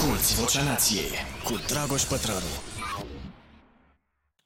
Asculți Vocea Nației cu Dragoș Pătrălu.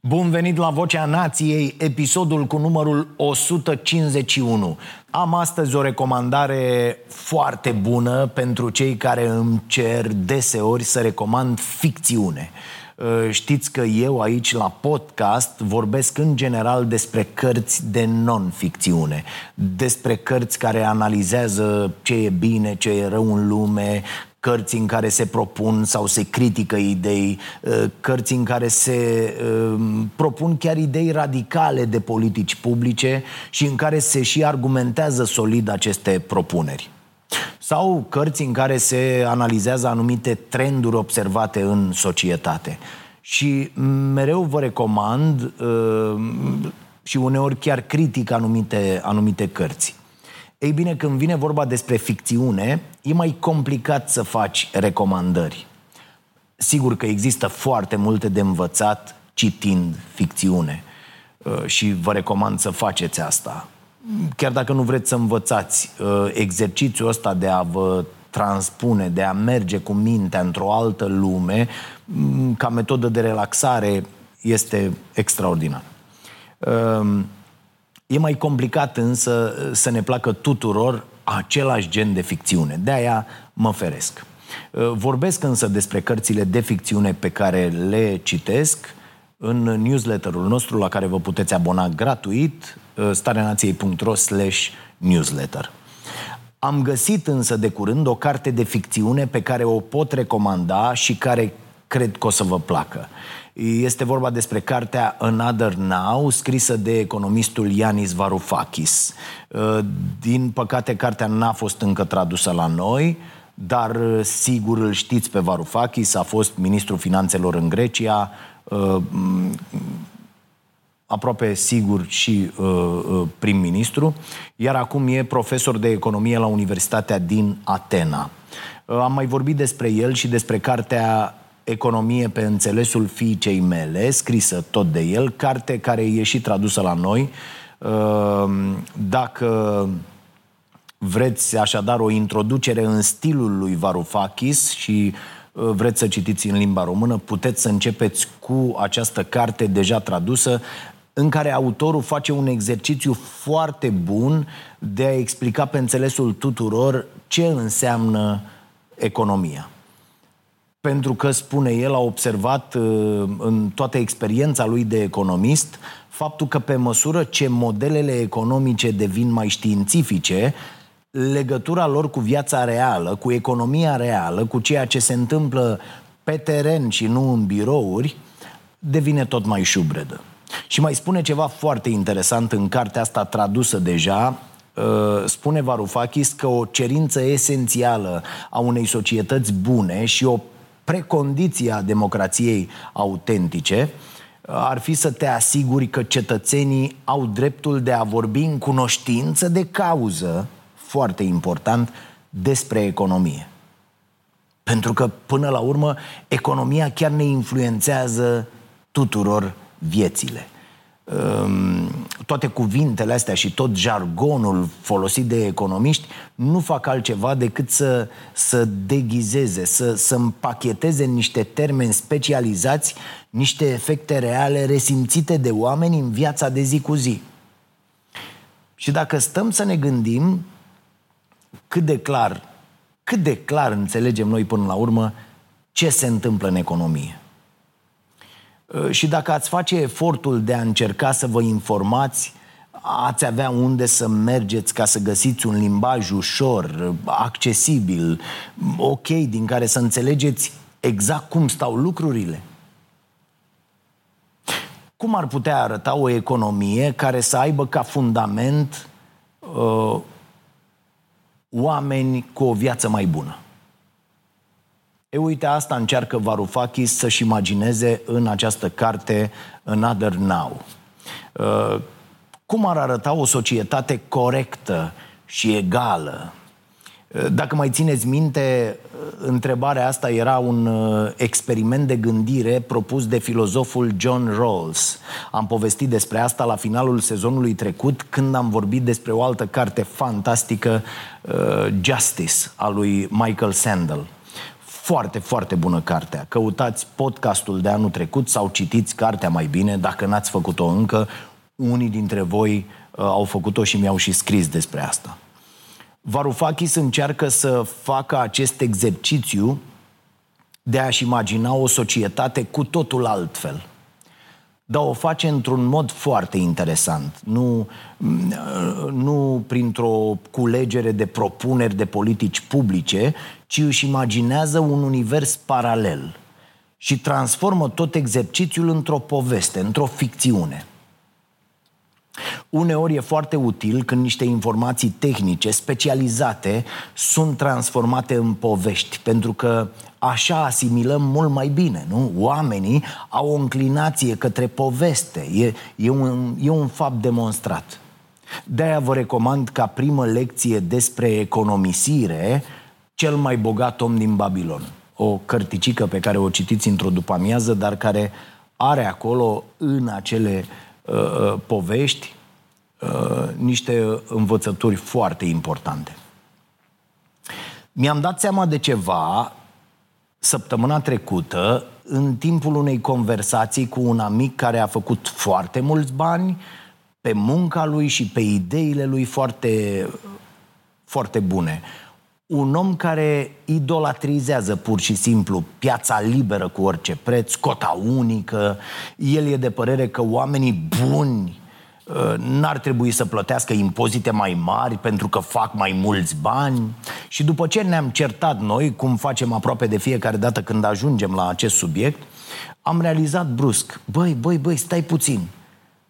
Bun venit la Vocea Nației, episodul cu numărul 151. Am astăzi o recomandare foarte bună pentru cei care îmi cer deseori să recomand ficțiune. Uh, știți că eu aici la podcast vorbesc în general despre cărți de non-ficțiune, despre cărți care analizează ce e bine, ce e rău în lume, cărți în care se propun sau se critică idei, uh, cărți în care se uh, propun chiar idei radicale de politici publice și în care se și argumentează solid aceste propuneri. Sau cărți în care se analizează anumite trenduri observate în societate. Și mereu vă recomand uh, și uneori chiar critic anumite, anumite cărți. Ei bine, când vine vorba despre ficțiune, e mai complicat să faci recomandări. Sigur că există foarte multe de învățat citind ficțiune uh, și vă recomand să faceți asta. Chiar dacă nu vreți să învățați, uh, exercițiul ăsta de a vă transpune, de a merge cu mintea într-o altă lume, mm, ca metodă de relaxare, este extraordinar. Uh, E mai complicat însă să ne placă tuturor același gen de ficțiune. De aia mă feresc. Uh, vorbesc însă despre cărțile de ficțiune pe care le citesc în newsletterul nostru la care vă puteți abona gratuit uh, stareanației.ro slash newsletter. Am găsit însă de curând o carte de ficțiune pe care o pot recomanda și care cred că o să vă placă. Este vorba despre cartea Another Now, scrisă de economistul Yanis Varoufakis. Uh, din păcate, cartea n-a fost încă tradusă la noi, dar uh, sigur îl știți pe Varoufakis, a fost ministrul finanțelor în Grecia, uh, aproape sigur și prim-ministru, iar acum e profesor de economie la Universitatea din Atena. Am mai vorbit despre el și despre cartea Economie pe înțelesul fiicei mele, scrisă tot de el, carte care e și tradusă la noi. Ehm, dacă vreți așadar o introducere în stilul lui Varoufakis și eh, vreți să citiți în limba română, puteți să începeți cu această carte deja tradusă în care autorul face un exercițiu foarte bun de a explica pe înțelesul tuturor ce înseamnă economia pentru că, spune el, a observat uh, în toată experiența lui de economist faptul că pe măsură ce modelele economice devin mai științifice, legătura lor cu viața reală, cu economia reală, cu ceea ce se întâmplă pe teren și nu în birouri, devine tot mai șubredă. Și mai spune ceva foarte interesant în cartea asta tradusă deja, uh, spune Varoufakis că o cerință esențială a unei societăți bune și o precondiția democrației autentice ar fi să te asiguri că cetățenii au dreptul de a vorbi în cunoștință de cauză, foarte important, despre economie. Pentru că, până la urmă, economia chiar ne influențează tuturor viețile. Ehm, toate cuvintele astea și tot jargonul folosit de economiști nu fac altceva decât să, să deghizeze, să, să împacheteze în niște termeni specializați niște efecte reale resimțite de oameni în viața de zi cu zi. Și dacă stăm să ne gândim cât de clar, cât de clar înțelegem noi până la urmă ce se întâmplă în economie. Uh, și dacă ați face efortul de a încerca să vă informați, ați avea unde să mergeți ca să găsiți un limbaj ușor, accesibil, ok, din care să înțelegeți exact cum stau lucrurile. Cum ar putea arăta o economie care să aibă ca fundament uh, oameni cu o viață mai bună? E uite, asta încearcă Varoufakis să-și imagineze în această carte Another Now. Uh, cum ar arăta o societate corectă și egală? Uh, dacă mai țineți minte, uh, întrebarea asta era un experiment de gândire propus de filozoful John Rawls. Am povestit despre asta la finalul sezonului trecut, când am vorbit despre o altă carte fantastică, Justice, a lui Michael Sandel Foarte, foarte bună cartea. Căutați podcastul de anul trecut sau citiți cartea mai bine, dacă n-ați făcut-o încă. Unii dintre voi uh, au făcut-o și mi-au și scris despre asta. Varoufakis încearcă să facă acest exercițiu de a-și imagina o societate cu totul altfel. Dar o face într-un mod foarte interesant. Nu, nu printr-o culegere de propuneri de politici publice, ci își imaginează un univers paralel și transformă tot exercițiul într-o poveste, într-o ficțiune. Uneori e foarte util când niște informații tehnice specializate sunt transformate în povești, pentru că așa asimilăm mult mai bine, nu? Oamenii au o înclinație către poveste, e, e, un, e un fapt demonstrat. De-aia vă recomand ca primă lecție despre economisire cel mai bogat om din Babilon. O cărticică pe care o citiți într-o după-amiază, dar care are acolo în acele uh, uh povești Uh, niște învățături foarte importante. Mi-am dat seama de ceva săptămâna trecută în timpul unei conversații cu un amic care a făcut foarte mulți bani pe munca lui și pe ideile lui foarte, foarte bune. Un om care idolatrizează pur și simplu piața liberă cu orice preț, cota unică. El e de părere că oamenii buni Uh, n-ar trebui să plătească impozite mai mari pentru că fac mai mulți bani. Și după ce ne-am certat noi, cum facem aproape de fiecare dată când ajungem la acest subiect, am realizat brusc, băi, băi, băi, stai puțin,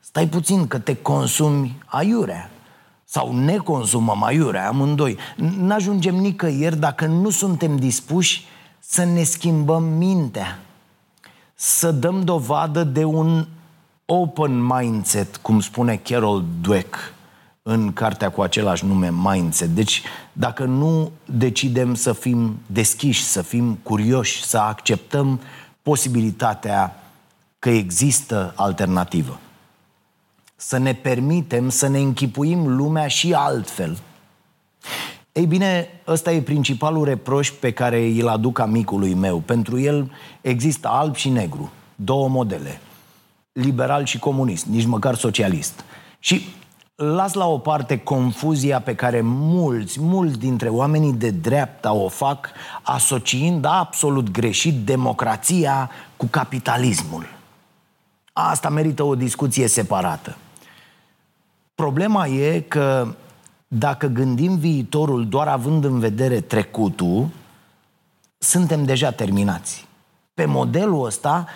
stai puțin că te consumi aiurea sau ne consumăm aiurea, amândoi. N-ajungem nicăieri dacă nu suntem dispuși să ne schimbăm mintea, să dăm dovadă de un open mindset, cum spune Carol Dweck în cartea cu același nume, Mindset. Deci, dacă nu decidem să fim deschiși, să fim curioși, să acceptăm posibilitatea că există alternativă, să ne permitem să ne închipuim lumea și altfel. Ei bine, ăsta e principalul reproș pe care îl aduc amicului meu. Pentru el există alb și negru, două modele – liberal și comunist, nici măcar socialist. Și las la o parte confuzia pe care mulți, mulți dintre oamenii de dreapta o fac asociind absolut greșit democrația cu capitalismul. Asta merită o discuție separată. Problema e că dacă gândim viitorul doar având în vedere trecutul, suntem deja terminați. Pe modelul ăsta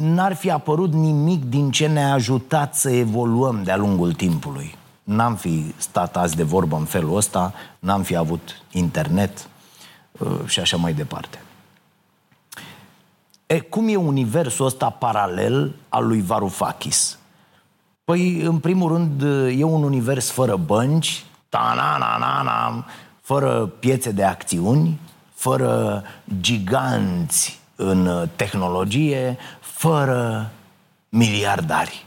n-ar fi apărut nimic din ce ne-a ajutat să evoluăm de-a lungul timpului. N-am fi stat azi de vorbă în felul ăsta, n-am fi avut internet uh, și așa mai departe. E, cum e universul ăsta paralel al lui Varoufakis? Păi, în primul rând, e un univers fără bănci, ta-na-na-na-na, fără piețe de acțiuni, fără giganți în tehnologie, fără miliardari.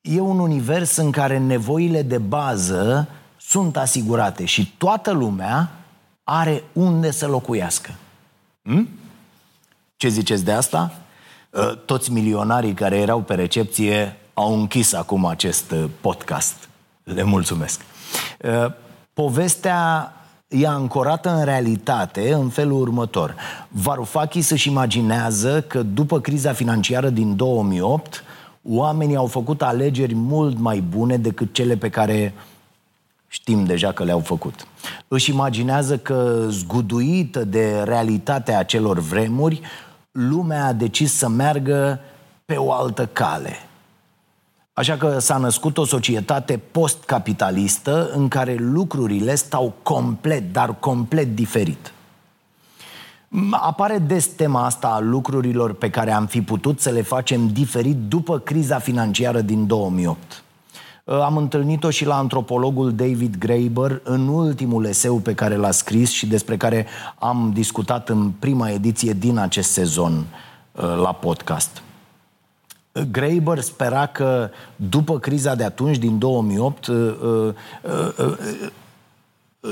E un univers în care nevoile de bază sunt asigurate și toată lumea are unde să locuiască. Hm? Ce ziceți de asta? Ă, toți milionarii care erau pe recepție au închis acum acest ă, podcast. Le mulțumesc. Ă, povestea e ancorată în realitate în felul următor. Varoufakis își imaginează că după criza financiară din 2008, oamenii au făcut alegeri mult mai bune decât cele pe care știm deja că le-au făcut. Își imaginează că, zguduită de realitatea acelor vremuri, lumea a decis să meargă pe o altă cale – Așa că s-a născut o societate post-capitalistă în care lucrurile stau complet, dar complet diferit. Apare des tema asta a lucrurilor pe care am fi putut să le facem diferit după criza financiară din 2008. Am întâlnit-o și la antropologul David Graeber în ultimul eseu pe care l-a scris și despre care am discutat în prima ediție din acest sezon uh, la podcast. Graeber spera că după criza de atunci, din 2008, uh, uh, uh,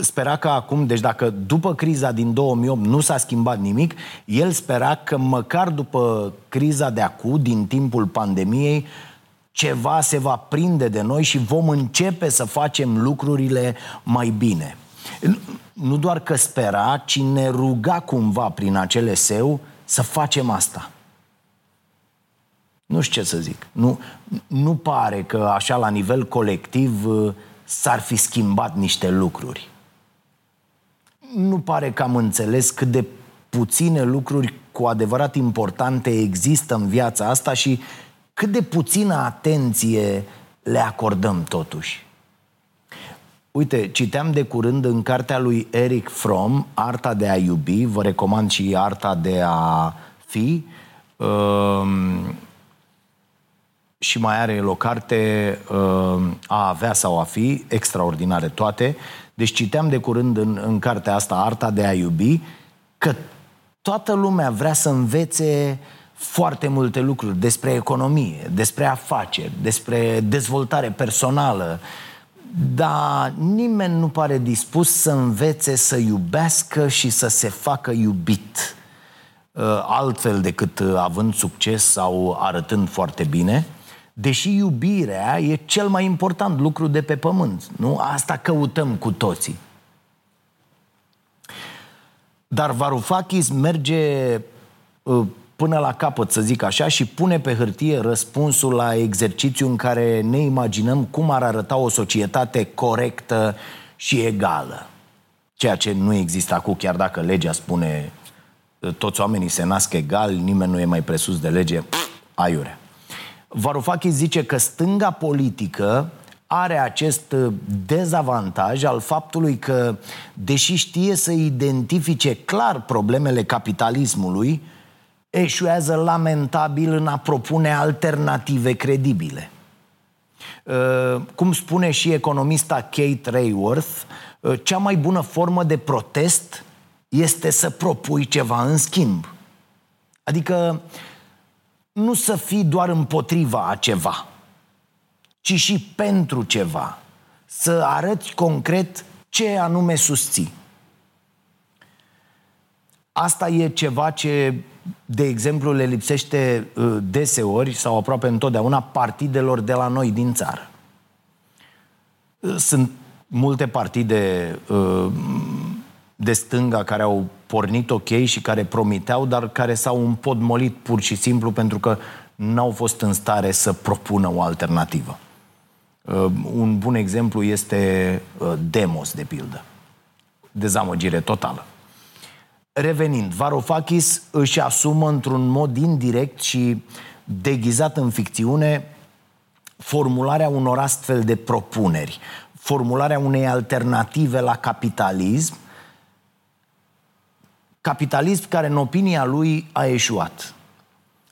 spera că acum, deci dacă după criza din 2008 nu s-a schimbat nimic, el spera că măcar după criza de acum, din timpul pandemiei, ceva se va prinde de noi și vom începe să facem lucrurile mai bine. Nu doar că spera, ci ne ruga cumva prin acele seu să facem asta. Nu știu ce să zic. Nu, nu pare că așa la nivel colectiv s-ar fi schimbat niște lucruri nu pare că am înțeles cât de puține lucruri cu adevărat importante există în viața asta și cât de puțină atenție le acordăm totuși. Uite, citeam de curând în cartea lui Eric Fromm, Arta de a iubi, vă recomand și Arta de a fi, um, și mai are el o carte um, a avea sau a fi, extraordinare toate, deci citeam de curând în, în cartea asta, Arta de a iubi, că toată lumea vrea să învețe foarte multe lucruri despre economie, despre afaceri, despre dezvoltare personală, dar nimeni nu pare dispus să învețe să iubească și să se facă iubit uh, altfel decât uh, având succes sau arătând foarte bine. Deși iubirea e cel mai important lucru de pe pământ. Nu? Asta căutăm cu toții. Dar Varoufakis merge uh, până la capăt, să zic așa, și pune pe hârtie răspunsul la exercițiu în care ne imaginăm cum ar arăta o societate corectă și egală. Ceea ce nu există acum, chiar dacă legea spune uh, toți oamenii se nasc egali, nimeni nu e mai presus de lege, aiurea. Varoufakis zice că stânga politică are acest uh, dezavantaj al faptului că, deși știe să identifice clar problemele capitalismului, eșuează lamentabil în a propune alternative credibile. Uh, cum spune și economista Kate Rayworth, uh, cea mai bună formă de protest este să propui ceva în schimb. Adică nu să fii doar împotriva a ceva, ci și pentru ceva. Să arăți concret ce anume susții. Asta e ceva ce, de exemplu, le lipsește uh, deseori sau aproape întotdeauna partidelor de la noi din țară. Uh, sunt multe partide uh, de stânga care au pornit ok și care promiteau, dar care s-au împodmolit pur și simplu pentru că n-au fost în stare să propună o alternativă. Uh, un bun exemplu este uh, Demos, de pildă. Dezamăgire totală. Revenind, Varoufakis își asumă într-un mod indirect și deghizat în ficțiune formularea unor astfel de propuneri, formularea unei alternative la capitalism capitalism care în opinia lui a eșuat.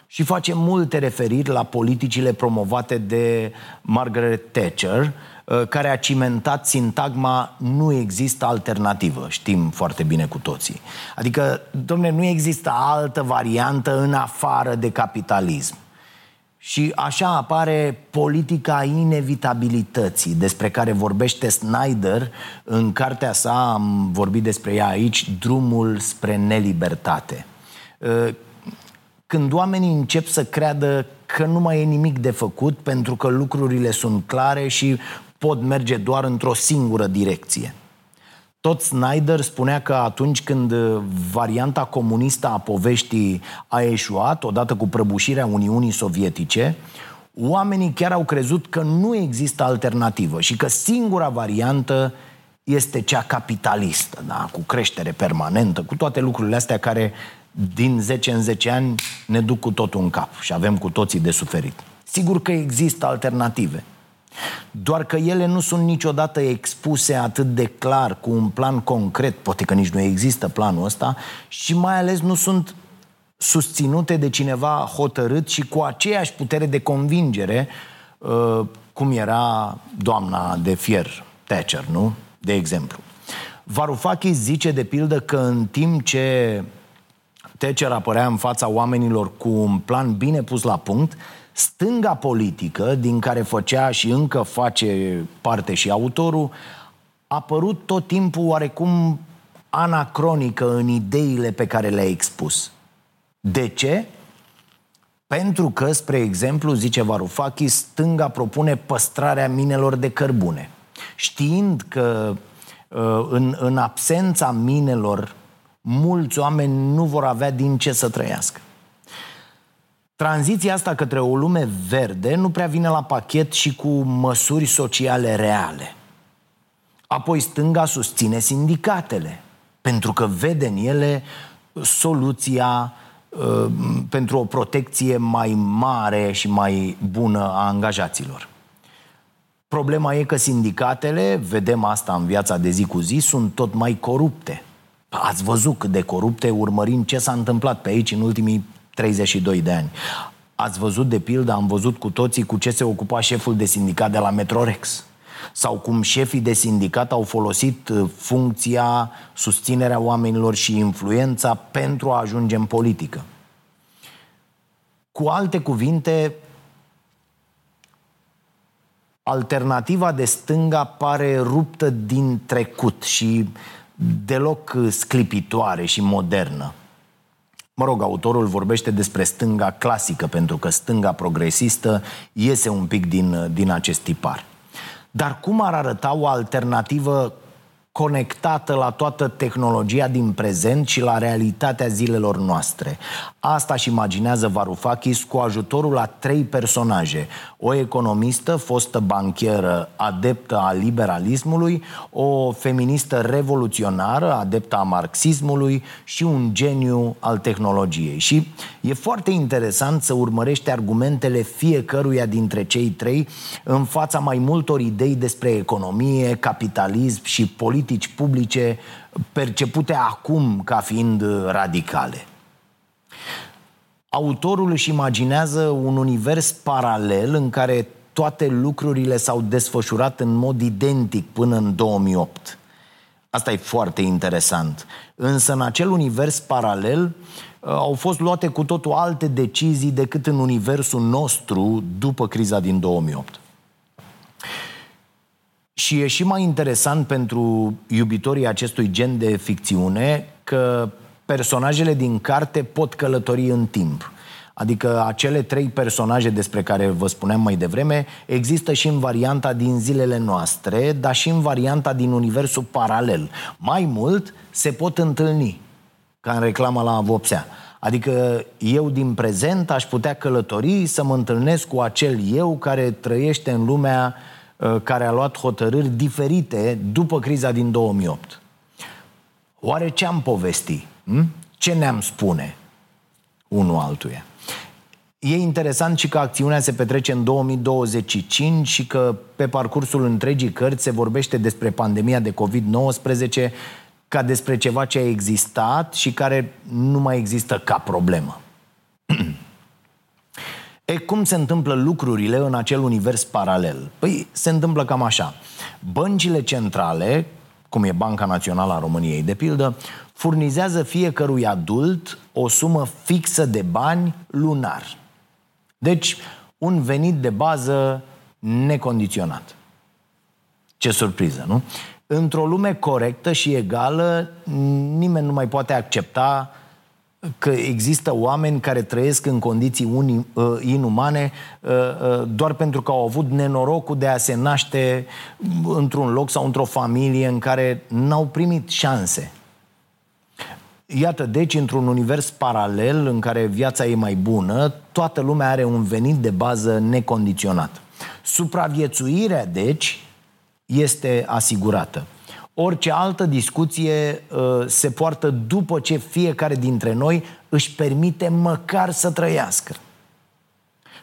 Și face multe referiri la politicile promovate de Margaret Thatcher, uh, care a cimentat sintagma nu există alternativă, știm foarte bine cu toții. Adică, domne, nu există altă variantă în afară de capitalism. Și așa apare politica inevitabilității, despre care vorbește Snyder în cartea sa, am vorbit despre ea aici, Drumul spre nelibertate. Uh, când oamenii încep să creadă că nu mai e nimic de făcut pentru că lucrurile sunt clare și pot merge doar într-o singură direcție. Tot Snyder spunea că atunci când uh, varianta comunistă a poveștii a eșuat, odată cu prăbușirea Uniunii Sovietice, oamenii chiar au crezut că nu există alternativă și că singura variantă este cea capitalistă, da? cu creștere permanentă, cu toate lucrurile astea care din 10 în 10 ani ne duc cu totul în cap și avem cu toții de suferit. Sigur că există alternative. Doar că ele nu sunt niciodată expuse atât de clar, cu un plan concret, poate că nici nu există planul ăsta, și mai ales nu sunt susținute de cineva hotărât și cu aceeași putere de convingere, uh, cum era doamna de fier Thatcher, nu? De exemplu. Varoufakis zice, de pildă, că în timp ce Thatcher apărea în fața oamenilor cu un plan bine pus la punct, stânga politică, din care făcea și încă face parte și autorul, a părut tot timpul oarecum anacronică în ideile pe care le-a expus. De ce? Pentru că, spre exemplu, zice Varoufakis, stânga propune păstrarea minelor de cărbune. Știind că uh, în, în absența minelor, mulți oameni nu vor avea din ce să trăiască. Tranziția asta către o lume verde nu prea vine la pachet și cu măsuri sociale reale. Apoi stânga susține sindicatele, pentru că vede în ele soluția uh, pentru o protecție mai mare și mai bună a angajaților. Problema e că sindicatele, vedem asta în viața de zi cu zi, sunt tot mai corupte. Ați văzut cât de corupte urmărind ce s-a întâmplat pe aici în ultimii 32 de ani. Ați văzut, de pildă, am văzut cu toții cu ce se ocupa șeful de sindicat de la Metrorex. Sau cum șefii de sindicat au folosit uh, funcția, susținerea oamenilor și influența pentru a ajunge în politică. Cu alte cuvinte, alternativa de stânga pare ruptă din trecut și deloc sclipitoare și modernă. Mă rog, autorul vorbește despre stânga clasică, pentru că stânga progresistă iese un pic din, din acest tipar. Dar cum ar arăta o alternativă conectată la toată tehnologia din prezent și la realitatea zilelor noastre. Asta își imaginează Varoufakis cu ajutorul a trei personaje. O economistă, fostă bancheră, adeptă a liberalismului, o feministă revoluționară, adeptă a marxismului și un geniu al tehnologiei. Și e foarte interesant să urmărești argumentele fiecăruia dintre cei trei în fața mai multor idei despre economie, capitalism și politică politici publice percepute acum ca fiind radicale. Autorul își imaginează un univers paralel în care toate lucrurile s-au desfășurat în mod identic până în 2008. Asta e foarte interesant. Însă în acel univers paralel uh, au fost luate cu totul alte decizii decât în universul nostru după criza din 2008. Și e și mai interesant pentru iubitorii acestui gen de ficțiune că personajele din carte pot călători în timp. Adică acele trei personaje despre care vă spuneam mai devreme există și în varianta din zilele noastre, dar și în varianta din universul paralel. Mai mult, se pot întâlni, ca în reclama la Vopsea. Adică eu din prezent aș putea călători să mă întâlnesc cu acel eu care trăiește în lumea Uh, care a luat hotărâri diferite după criza din 2008. Oare ce am povesti? Hm? Ce ne-am spune unul altuia? E interesant și că acțiunea se petrece în 2025 și că pe parcursul întregii cărți se vorbește despre pandemia de COVID-19 ca despre ceva ce a existat și care nu mai există ca problemă. E, cum se întâmplă lucrurile în acel univers paralel? Păi, se întâmplă cam așa. Băncile centrale, cum e Banca Națională a României, de pildă, furnizează fiecărui adult o sumă fixă de bani lunar. Deci, un venit de bază necondiționat. Ce surpriză, nu? Într-o lume corectă și egală, nimeni nu mai poate accepta că există oameni care trăiesc în condiții uni, uh, inumane uh, uh, doar pentru că au avut nenorocul de a se naște într-un loc sau într-o familie în care n-au primit șanse. Iată, deci, într-un univers paralel în care viața e mai bună, toată lumea are un venit de bază necondiționat. Supraviețuirea, deci, este asigurată. Orice altă discuție uh, se poartă după ce fiecare dintre noi își permite măcar să trăiască.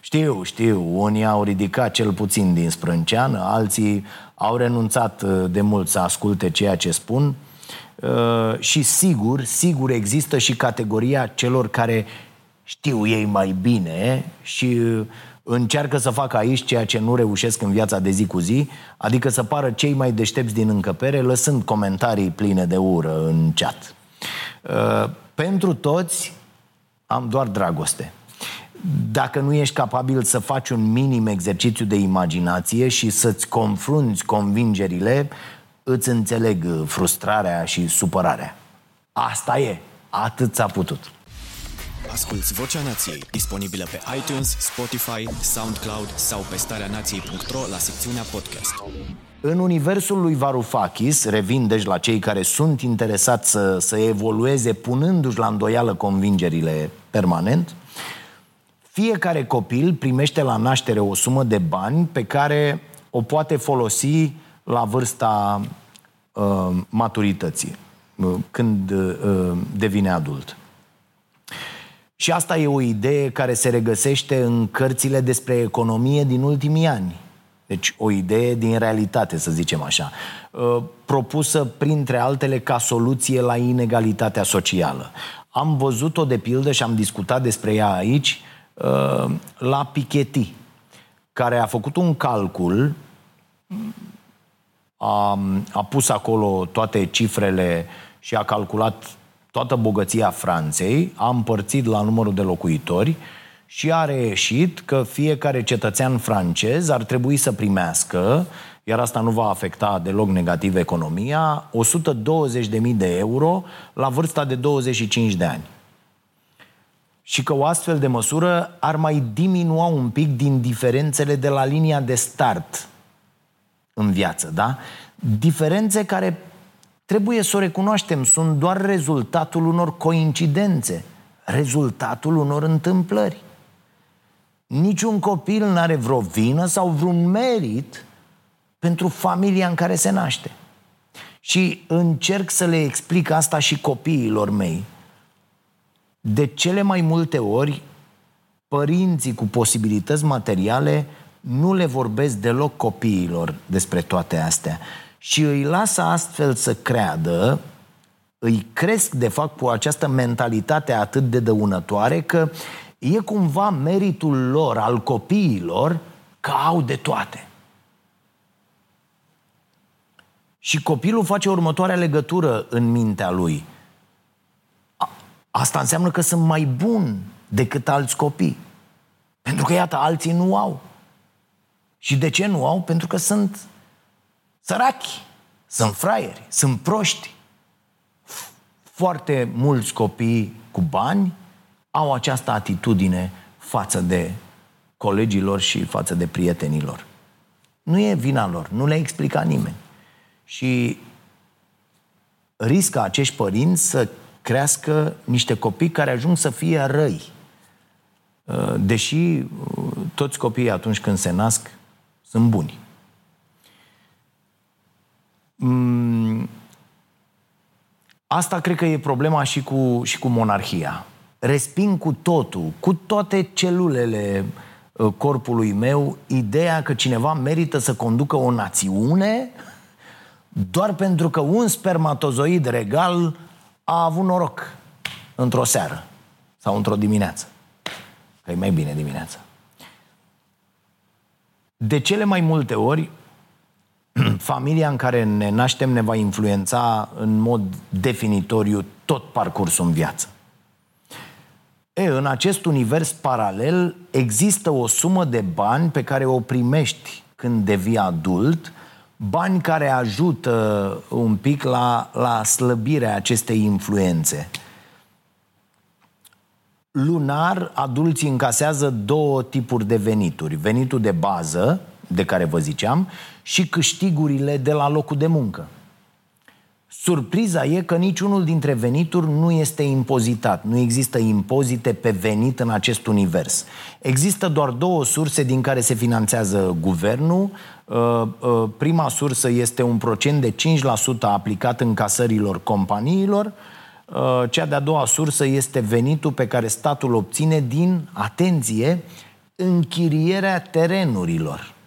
Știu, știu, unii au ridicat cel puțin din sprânceană, alții au renunțat uh, de mult să asculte ceea ce spun uh, și sigur, sigur există și categoria celor care știu ei mai bine și încearcă să facă aici ceea ce nu reușesc în viața de zi cu zi, adică să pară cei mai deștepți din încăpere, lăsând comentarii pline de ură în chat. Uh, pentru toți am doar dragoste. Dacă nu ești capabil să faci un minim exercițiu de imaginație și să-ți confrunți convingerile, îți înțeleg uh, frustrarea și supărarea. Asta e. Atât s-a putut. Asculți Vocea Nației, disponibilă pe iTunes, Spotify, SoundCloud sau pe starea nației.ro la secțiunea podcast. În universul lui Varoufakis, revin deci la cei care sunt interesați să, să evolueze punându-și la îndoială convingerile permanent, fiecare copil primește la naștere o sumă de bani pe care o poate folosi la vârsta uh, maturității, uh, când uh, devine adult. Și asta e o idee care se regăsește în cărțile despre economie din ultimii ani. Deci o idee din realitate, să zicem așa, uh, propusă printre altele ca soluție la inegalitatea socială. Am văzut-o de pildă și am discutat despre ea aici uh, la Piketty, care a făcut un calcul, a, a pus acolo toate cifrele și a calculat toată bogăția Franței, a împărțit la numărul de locuitori și a reieșit că fiecare cetățean francez ar trebui să primească, iar asta nu va afecta deloc negativ economia, 120.000 de euro la vârsta de 25 de ani. Și că o astfel de măsură ar mai diminua un pic din diferențele de la linia de start în viață, da? Diferențe care trebuie să o recunoaștem, sunt doar rezultatul unor coincidențe, rezultatul unor întâmplări. Niciun copil nu are vreo vină sau vreun merit pentru familia în care se naște. Și încerc să le explic asta și copiilor mei. De cele mai multe ori, părinții cu posibilități materiale nu le vorbesc deloc copiilor despre toate astea și îi lasă astfel să creadă, îi cresc de fapt cu această mentalitate atât de dăunătoare că e cumva meritul lor, al copiilor, că au de toate. Și copilul face următoarea legătură în mintea lui. Asta înseamnă că sunt mai bun decât alți copii. Pentru că, iată, alții nu au. Și de ce nu au? Pentru că sunt sărachi, sunt fraieri, sunt proști. Foarte mulți copii cu bani au această atitudine față de colegilor și față de prietenilor. Nu e vina lor, nu le-a explicat nimeni. Și riscă acești părinți să crească niște copii care ajung să fie răi. Deși toți copiii atunci când se nasc sunt buni. Mm, asta cred că e problema și cu, și cu monarhia. Resping cu totul, cu toate celulele uh, corpului meu, ideea că cineva merită să conducă o națiune doar pentru că un spermatozoid regal a avut noroc într-o seară sau într-o dimineață. Că e mai bine dimineața. De cele mai multe ori, familia în care ne naștem ne va influența în mod definitoriu tot parcursul în viață. E, în acest univers paralel există o sumă de bani pe care o primești când devii adult, bani care ajută un pic la, la slăbirea acestei influențe. Lunar, adulții încasează două tipuri de venituri. Venitul de bază, de care vă ziceam, și câștigurile de la locul de muncă. Surpriza e că niciunul dintre venituri nu este impozitat. Nu există impozite pe venit în acest univers. Există doar două surse din care se finanțează guvernul. Uh, uh, prima sursă este un procent de 5% aplicat în casărilor companiilor. Uh, cea de-a doua sursă este venitul pe care statul obține din, atenție, închirierea terenurilor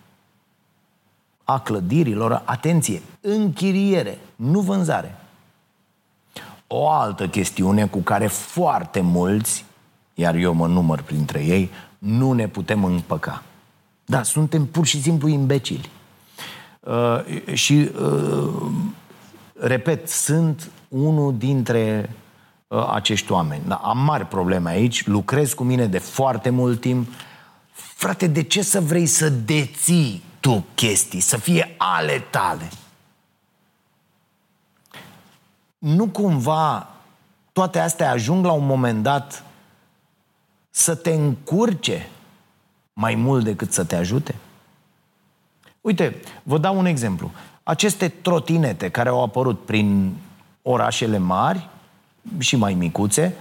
a clădirilor, atenție, închiriere, nu vânzare. O altă chestiune cu care foarte mulți, iar eu mă număr printre ei, nu ne putem împăca. Da, suntem pur și simplu imbecili. Uh, și, uh, repet, sunt unul dintre uh, acești oameni. Da, am mari probleme aici, lucrez cu mine de foarte mult timp. Frate, de ce să vrei să deții tu chestii, să fie ale tale. nu cumva toate astea ajung la un moment dat să te încurce mai mult decât să te ajute? Uite, vă dau un exemplu. Aceste trotinete care au apărut prin orașele mari și mai micuțe,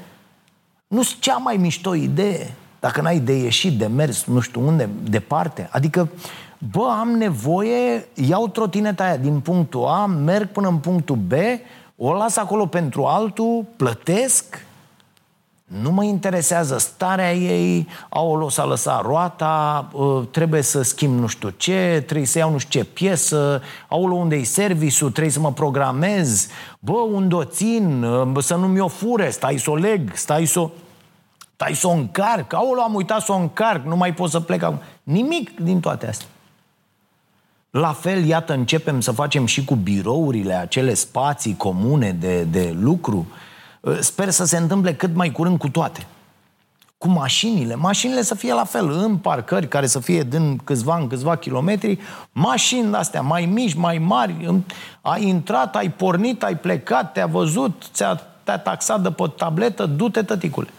nu sunt cea mai mișto idee. Dacă n-ai de ieșit, de mers, nu știu unde, departe. Adică, bă, am nevoie, iau trotineta aia din punctul A, merg până în punctul B, o las acolo pentru altul, plătesc, nu mă interesează starea ei, au s-a lăsat roata, ă, trebuie să schimb nu știu ce, trebuie să iau nu știu ce piesă, au unde e serviciul, trebuie să mă programez, bă, unde o țin, ă, să nu mi-o fure, stai să o leg, stai să o... Stai să o încarc, aolo, am uitat să o încarc, nu mai pot să plec acum. Nimic din toate astea. La fel, iată, începem să facem și cu birourile, acele spații comune de, de lucru. Sper să se întâmple cât mai curând cu toate. Cu mașinile. Mașinile să fie la fel, în parcări care să fie din câțiva în câțiva kilometri, mașini astea mai mici, mai mari. Ai intrat, ai pornit, ai plecat, te-a văzut, ți-a, te-a taxat de pe tabletă, du-te, tăticule.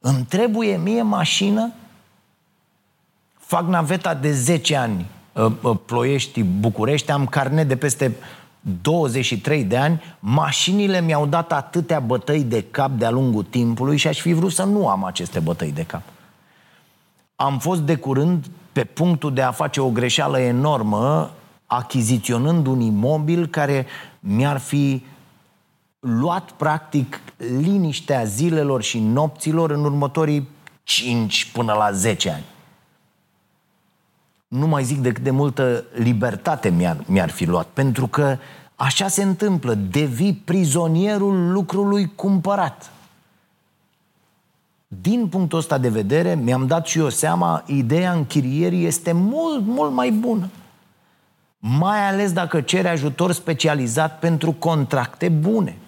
Îmi trebuie mie mașină? Fac naveta de 10 ani Ă, ă, Ploiești, București, am carnet de peste 23 de ani, mașinile mi-au dat atâtea bătăi de cap de-a lungul timpului și aș fi vrut să nu am aceste bătăi de cap. Am fost de curând pe punctul de a face o greșeală enormă achiziționând un imobil care mi-ar fi luat practic liniștea zilelor și nopților în următorii 5 până la 10 ani nu mai zic de cât de multă libertate mi-ar, mi-ar fi luat. Pentru că așa se întâmplă, devii prizonierul lucrului cumpărat. Din punctul ăsta de vedere, mi-am dat și eu seama, ideea închirierii este mult, mult mai bună. Mai ales dacă cere ajutor specializat pentru contracte bune –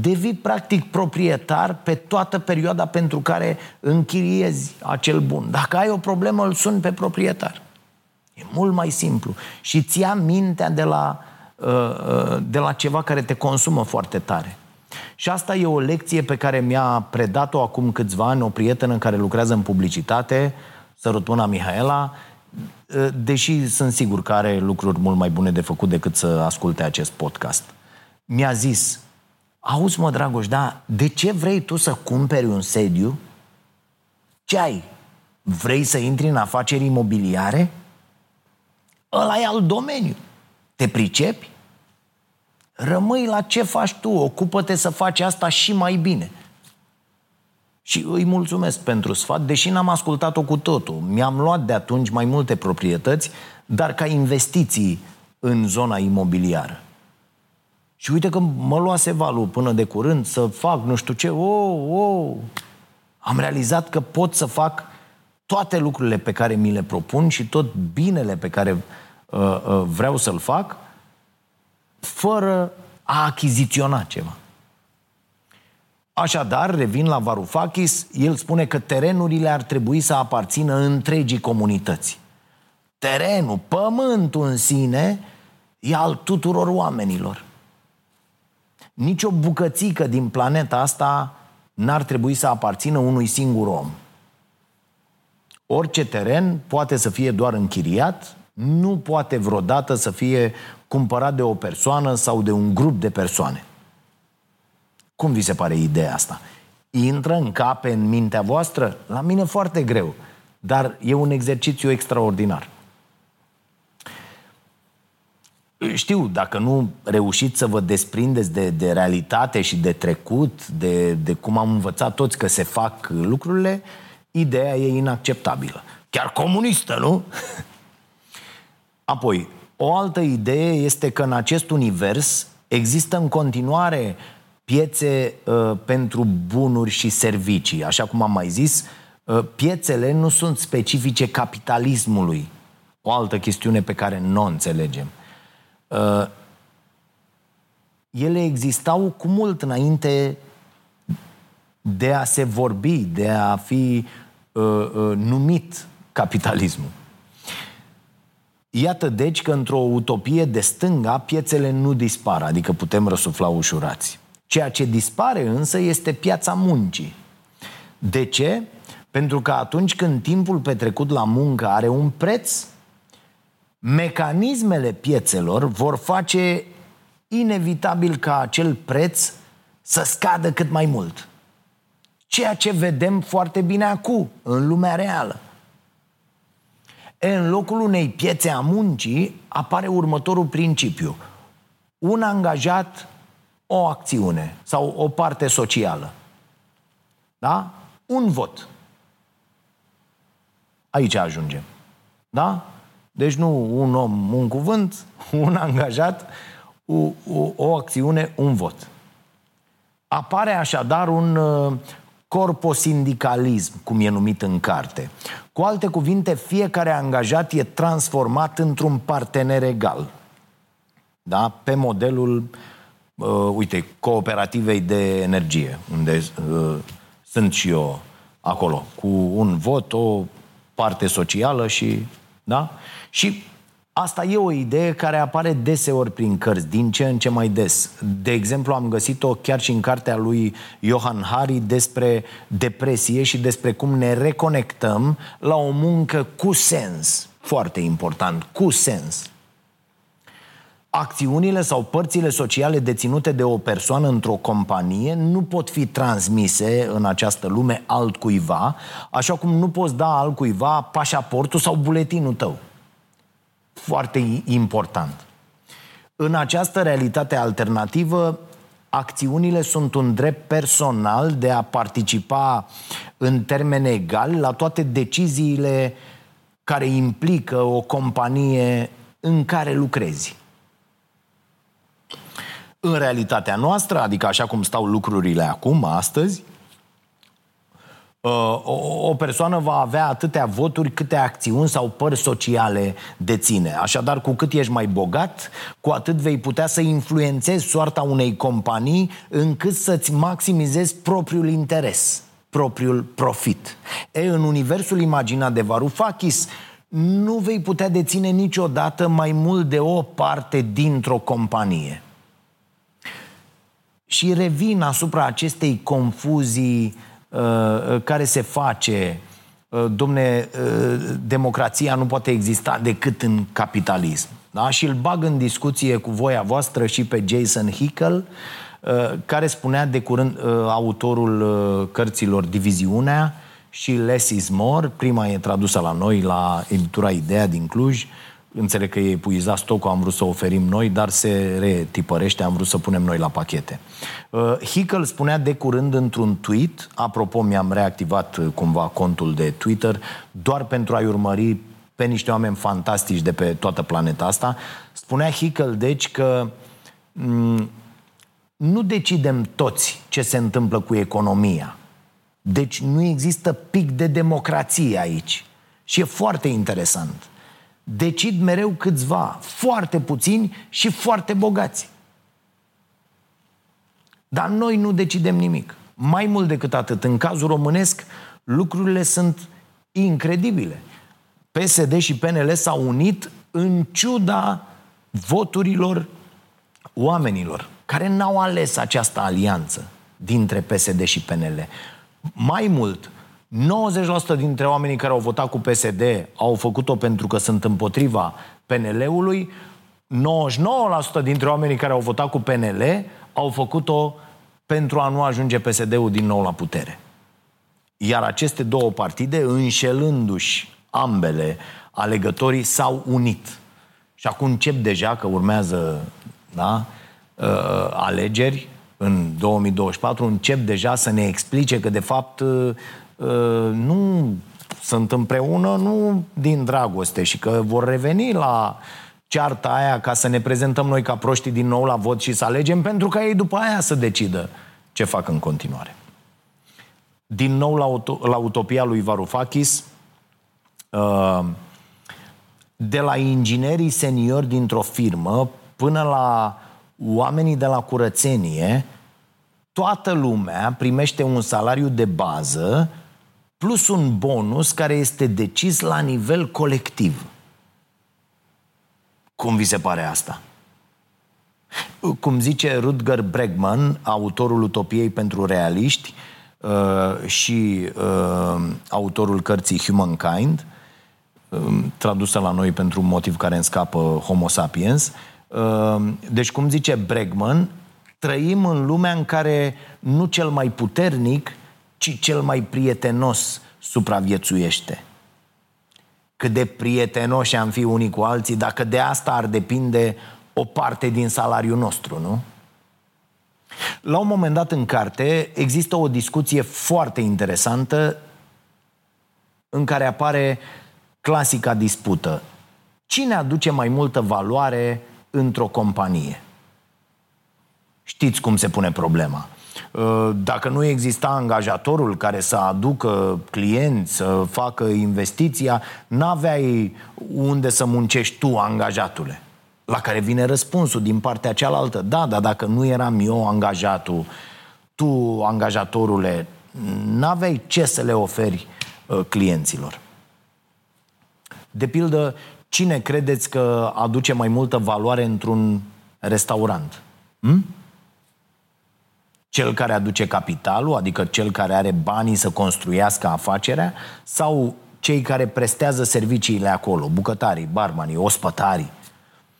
devii practic proprietar pe toată perioada pentru care închiriezi acel bun. Dacă ai o problemă, îl suni pe proprietar. E mult mai simplu. Și ți ia mintea de la, uh, uh, de la ceva care te consumă foarte tare. Și asta e o lecție pe care mi-a predat-o acum câțiva ani o prietenă care lucrează în publicitate, Sărutuna Mihaela, uh, deși sunt sigur că are lucruri mult mai bune de făcut decât să asculte acest podcast. Mi-a zis, Auzi, mă, Dragoș, da, de ce vrei tu să cumperi un sediu? Ce ai? Vrei să intri în afaceri imobiliare? Ăla e al domeniu. Te pricepi? Rămâi la ce faci tu, ocupă-te să faci asta și mai bine. Și îi mulțumesc pentru sfat, deși n-am ascultat-o cu totul. Mi-am luat de atunci mai multe proprietăți, dar ca investiții în zona imobiliară. Și uite că mă luase valul până de curând să fac nu știu ce, oh, oh. Am realizat că pot să fac toate lucrurile pe care mi le propun și tot binele pe care uh, uh, vreau să-l fac fără a achiziționa ceva. Așadar, revin la Varoufakis, el spune că terenurile ar trebui să aparțină întregii comunități. Terenul, pământul în sine, e al tuturor oamenilor. Nici o bucățică din planeta asta n-ar trebui să aparțină unui singur om. Orice teren poate să fie doar închiriat, nu poate vreodată să fie cumpărat de o persoană sau de un grup de persoane. Cum vi se pare ideea asta? Intră în cape în mintea voastră? La mine foarte greu, dar e un exercițiu extraordinar. Știu, dacă nu reușiți să vă desprindeți de, de realitate și de trecut, de, de cum am învățat toți că se fac lucrurile, ideea e inacceptabilă. Chiar comunistă, nu? Apoi, o altă idee este că în acest univers există în continuare piețe uh, pentru bunuri și servicii. Așa cum am mai zis, uh, piețele nu sunt specifice capitalismului. O altă chestiune pe care nu o înțelegem. Uh, ele existau cu mult înainte de a se vorbi, de a fi uh, uh, numit capitalismul. Iată deci că într-o utopie de stânga piețele nu dispar, adică putem răsufla ușurați. Ceea ce dispare însă este piața muncii. De ce? Pentru că atunci când timpul petrecut la muncă are un preț, mecanismele piețelor vor face inevitabil ca acel preț să scadă cât mai mult. Ceea ce vedem foarte bine acum, în lumea reală. În locul unei piețe a muncii apare următorul principiu. Un angajat, o acțiune sau o parte socială. Da? Un vot. Aici ajungem. Da? Deci nu un om, un cuvânt, un angajat, o, o, o acțiune, un vot. Apare așadar un uh, corposindicalism, cum e numit în carte. Cu alte cuvinte, fiecare angajat e transformat într-un partener egal. Da? Pe modelul, uh, uite, cooperativei de energie, unde uh, sunt și eu acolo, cu un vot, o parte socială și... Da? Și Asta e o idee care apare deseori prin cărți, din ce în ce mai des. De exemplu, am găsit-o chiar și în cartea lui Johan Hari despre depresie și despre cum ne reconectăm la o muncă cu sens. Foarte important, cu sens. Acțiunile sau părțile sociale deținute de o persoană într-o companie nu pot fi transmise în această lume altcuiva, așa cum nu poți da altcuiva pașaportul sau buletinul tău foarte important. În această realitate alternativă, acțiunile sunt un drept personal de a participa în termeni egali la toate deciziile care implică o companie în care lucrezi. În realitatea noastră, adică așa cum stau lucrurile acum, astăzi, Uh, o persoană va avea atâtea voturi câte acțiuni sau pări sociale deține. Așadar, cu cât ești mai bogat, cu atât vei putea să influențezi soarta unei companii încât să-ți maximizezi propriul interes, propriul profit. E, în universul imaginat de Varoufakis, nu vei putea deține niciodată mai mult de o parte dintr-o companie. Și revin asupra acestei confuzii Uh, care se face, uh, domne, uh, democrația nu poate exista decât în capitalism. Da? Și îl bag în discuție cu voia voastră și pe Jason Hickel, care spunea de curând autorul cărților Diviziunea și Less is More, prima e tradusă la noi la editura Ideea din Cluj, Înțeleg că e epuizat stocul, am vrut să oferim noi, dar se retipărește, am vrut să punem noi la pachete. Uh, Hickel spunea de curând într-un tweet, apropo, mi-am reactivat uh, cumva contul de Twitter, doar pentru a-i urmări pe niște oameni fantastici de pe toată planeta asta. Spunea Hickel, deci, că m- mm, nu decidem toți ce se întâmplă cu economia. Deci nu există pic de democrație aici. Și e foarte interesant decid mereu câțiva, foarte puțini și foarte bogați. Dar noi nu decidem nimic. Mai mult decât atât, în cazul românesc, lucrurile sunt incredibile. PSD și PNL s-au unit în ciuda voturilor oamenilor care n-au ales această alianță dintre PSD și PNL. Mai mult, 90% dintre oamenii care au votat cu PSD au făcut-o pentru că sunt împotriva PNL-ului, 99% dintre oamenii care au votat cu PNL au făcut-o pentru a nu ajunge PSD-ul din nou la putere. Iar aceste două partide, înșelându-și ambele alegătorii, s-au unit. Și acum încep deja că urmează da, uh, alegeri în 2024, încep deja să ne explice că de fapt uh, Uh, nu sunt împreună, nu din dragoste și că vor reveni la cearta aia ca să ne prezentăm noi ca proști din nou la vot și să alegem, pentru ca ei după aia să decidă ce fac în continuare. Din nou la, la utopia lui Varoufakis, uh, de la inginerii seniori dintr-o firmă până la oamenii de la curățenie, toată lumea primește un salariu de bază plus un bonus care este decis la nivel colectiv. Cum vi se pare asta? Cum zice Rutger Bregman, autorul Utopiei pentru realiști uh, și uh, autorul cărții Humankind, uh, tradusă la noi pentru un motiv care îmi scapă Homo sapiens. Uh, deci, cum zice Bregman, trăim în lumea în care nu cel mai puternic, ci cel mai prietenos supraviețuiește. Cât de prietenoși am fi unii cu alții, dacă de asta ar depinde o parte din salariul nostru, nu? La un moment dat în carte există o discuție foarte interesantă în care apare clasica dispută. Cine aduce mai multă valoare într-o companie? Știți cum se pune problema. Uh, dacă nu exista angajatorul care să aducă clienți, să facă investiția, n-aveai unde să muncești tu, angajatule. La care vine răspunsul din partea cealaltă. Da, dar dacă nu eram eu angajatul, tu, angajatorule, n-aveai ce să le oferi uh, clienților. De pildă, cine credeți că aduce mai multă valoare într-un restaurant? Hm? Cel care aduce capitalul, adică cel care are banii să construiască afacerea, sau cei care prestează serviciile acolo, bucătarii, barmanii, ospătarii.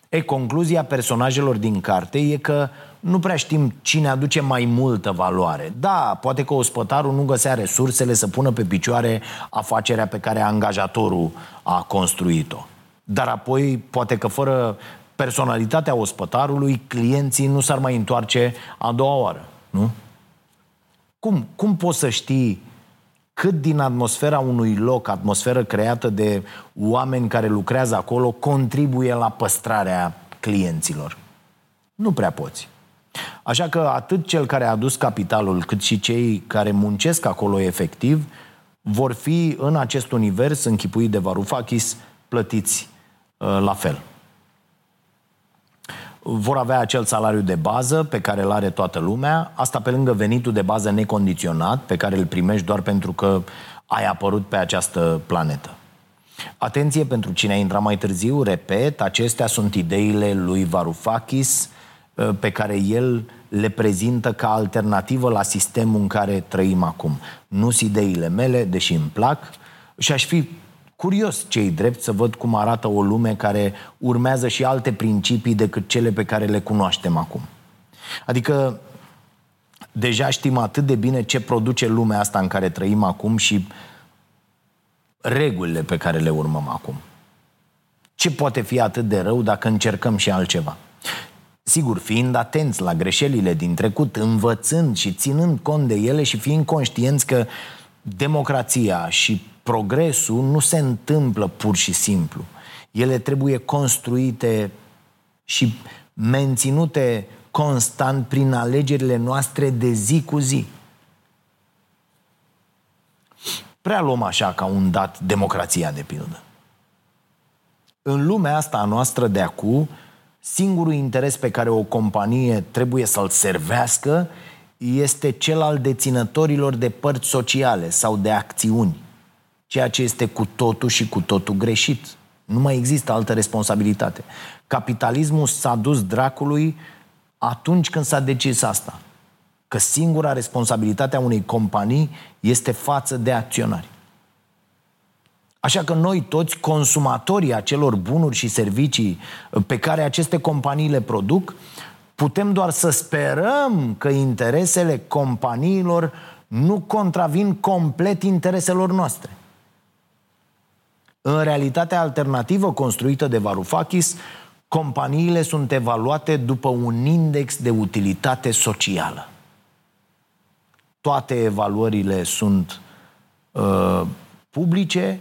E, concluzia personajelor din carte e că nu prea știm cine aduce mai multă valoare. Da, poate că ospătarul nu găsea resursele să pună pe picioare afacerea pe care angajatorul a construit-o. Dar apoi, poate că fără personalitatea ospătarului, clienții nu s-ar mai întoarce a doua oară. Nu? Cum, cum poți să știi cât din atmosfera unui loc, atmosferă creată de oameni care lucrează acolo, contribuie la păstrarea clienților? Nu prea poți. Așa că atât cel care a adus capitalul, cât și cei care muncesc acolo efectiv, vor fi în acest univers închipuit de Varoufakis plătiți uh, la fel vor avea acel salariu de bază pe care îl are toată lumea, asta pe lângă venitul de bază necondiționat pe care îl primești doar pentru că ai apărut pe această planetă. Atenție pentru cine a intrat mai târziu, repet, acestea sunt ideile lui Varoufakis uh, pe care el le prezintă ca alternativă la sistemul în care trăim acum. Nu sunt ideile mele, deși îmi plac, și aș fi curios cei drept să văd cum arată o lume care urmează și alte principii decât cele pe care le cunoaștem acum. Adică deja știm atât de bine ce produce lumea asta în care trăim acum și regulile pe care le urmăm acum. Ce poate fi atât de rău dacă încercăm și altceva? Sigur, fiind atenți la greșelile din trecut, învățând și ținând cont de ele și fiind conștienți că democrația și progresul nu se întâmplă pur și simplu. Ele trebuie construite și menținute constant prin alegerile noastre de zi cu zi. Prea luăm așa ca un dat democrația, de pildă. În lumea asta a noastră de acum, singurul interes pe care o companie trebuie să-l servească este cel al deținătorilor de părți sociale sau de acțiuni ceea ce este cu totul și cu totul greșit. Nu mai există altă responsabilitate. Capitalismul s-a dus dracului atunci când s-a decis asta. Că singura responsabilitate a unei companii este față de acționari. Așa că noi toți, consumatorii acelor bunuri și servicii pe care aceste companii le produc, putem doar să sperăm că interesele companiilor nu contravin complet intereselor noastre. În realitatea alternativă construită de Varoufakis, companiile sunt evaluate după un index de utilitate socială. Toate evaluările sunt uh, publice,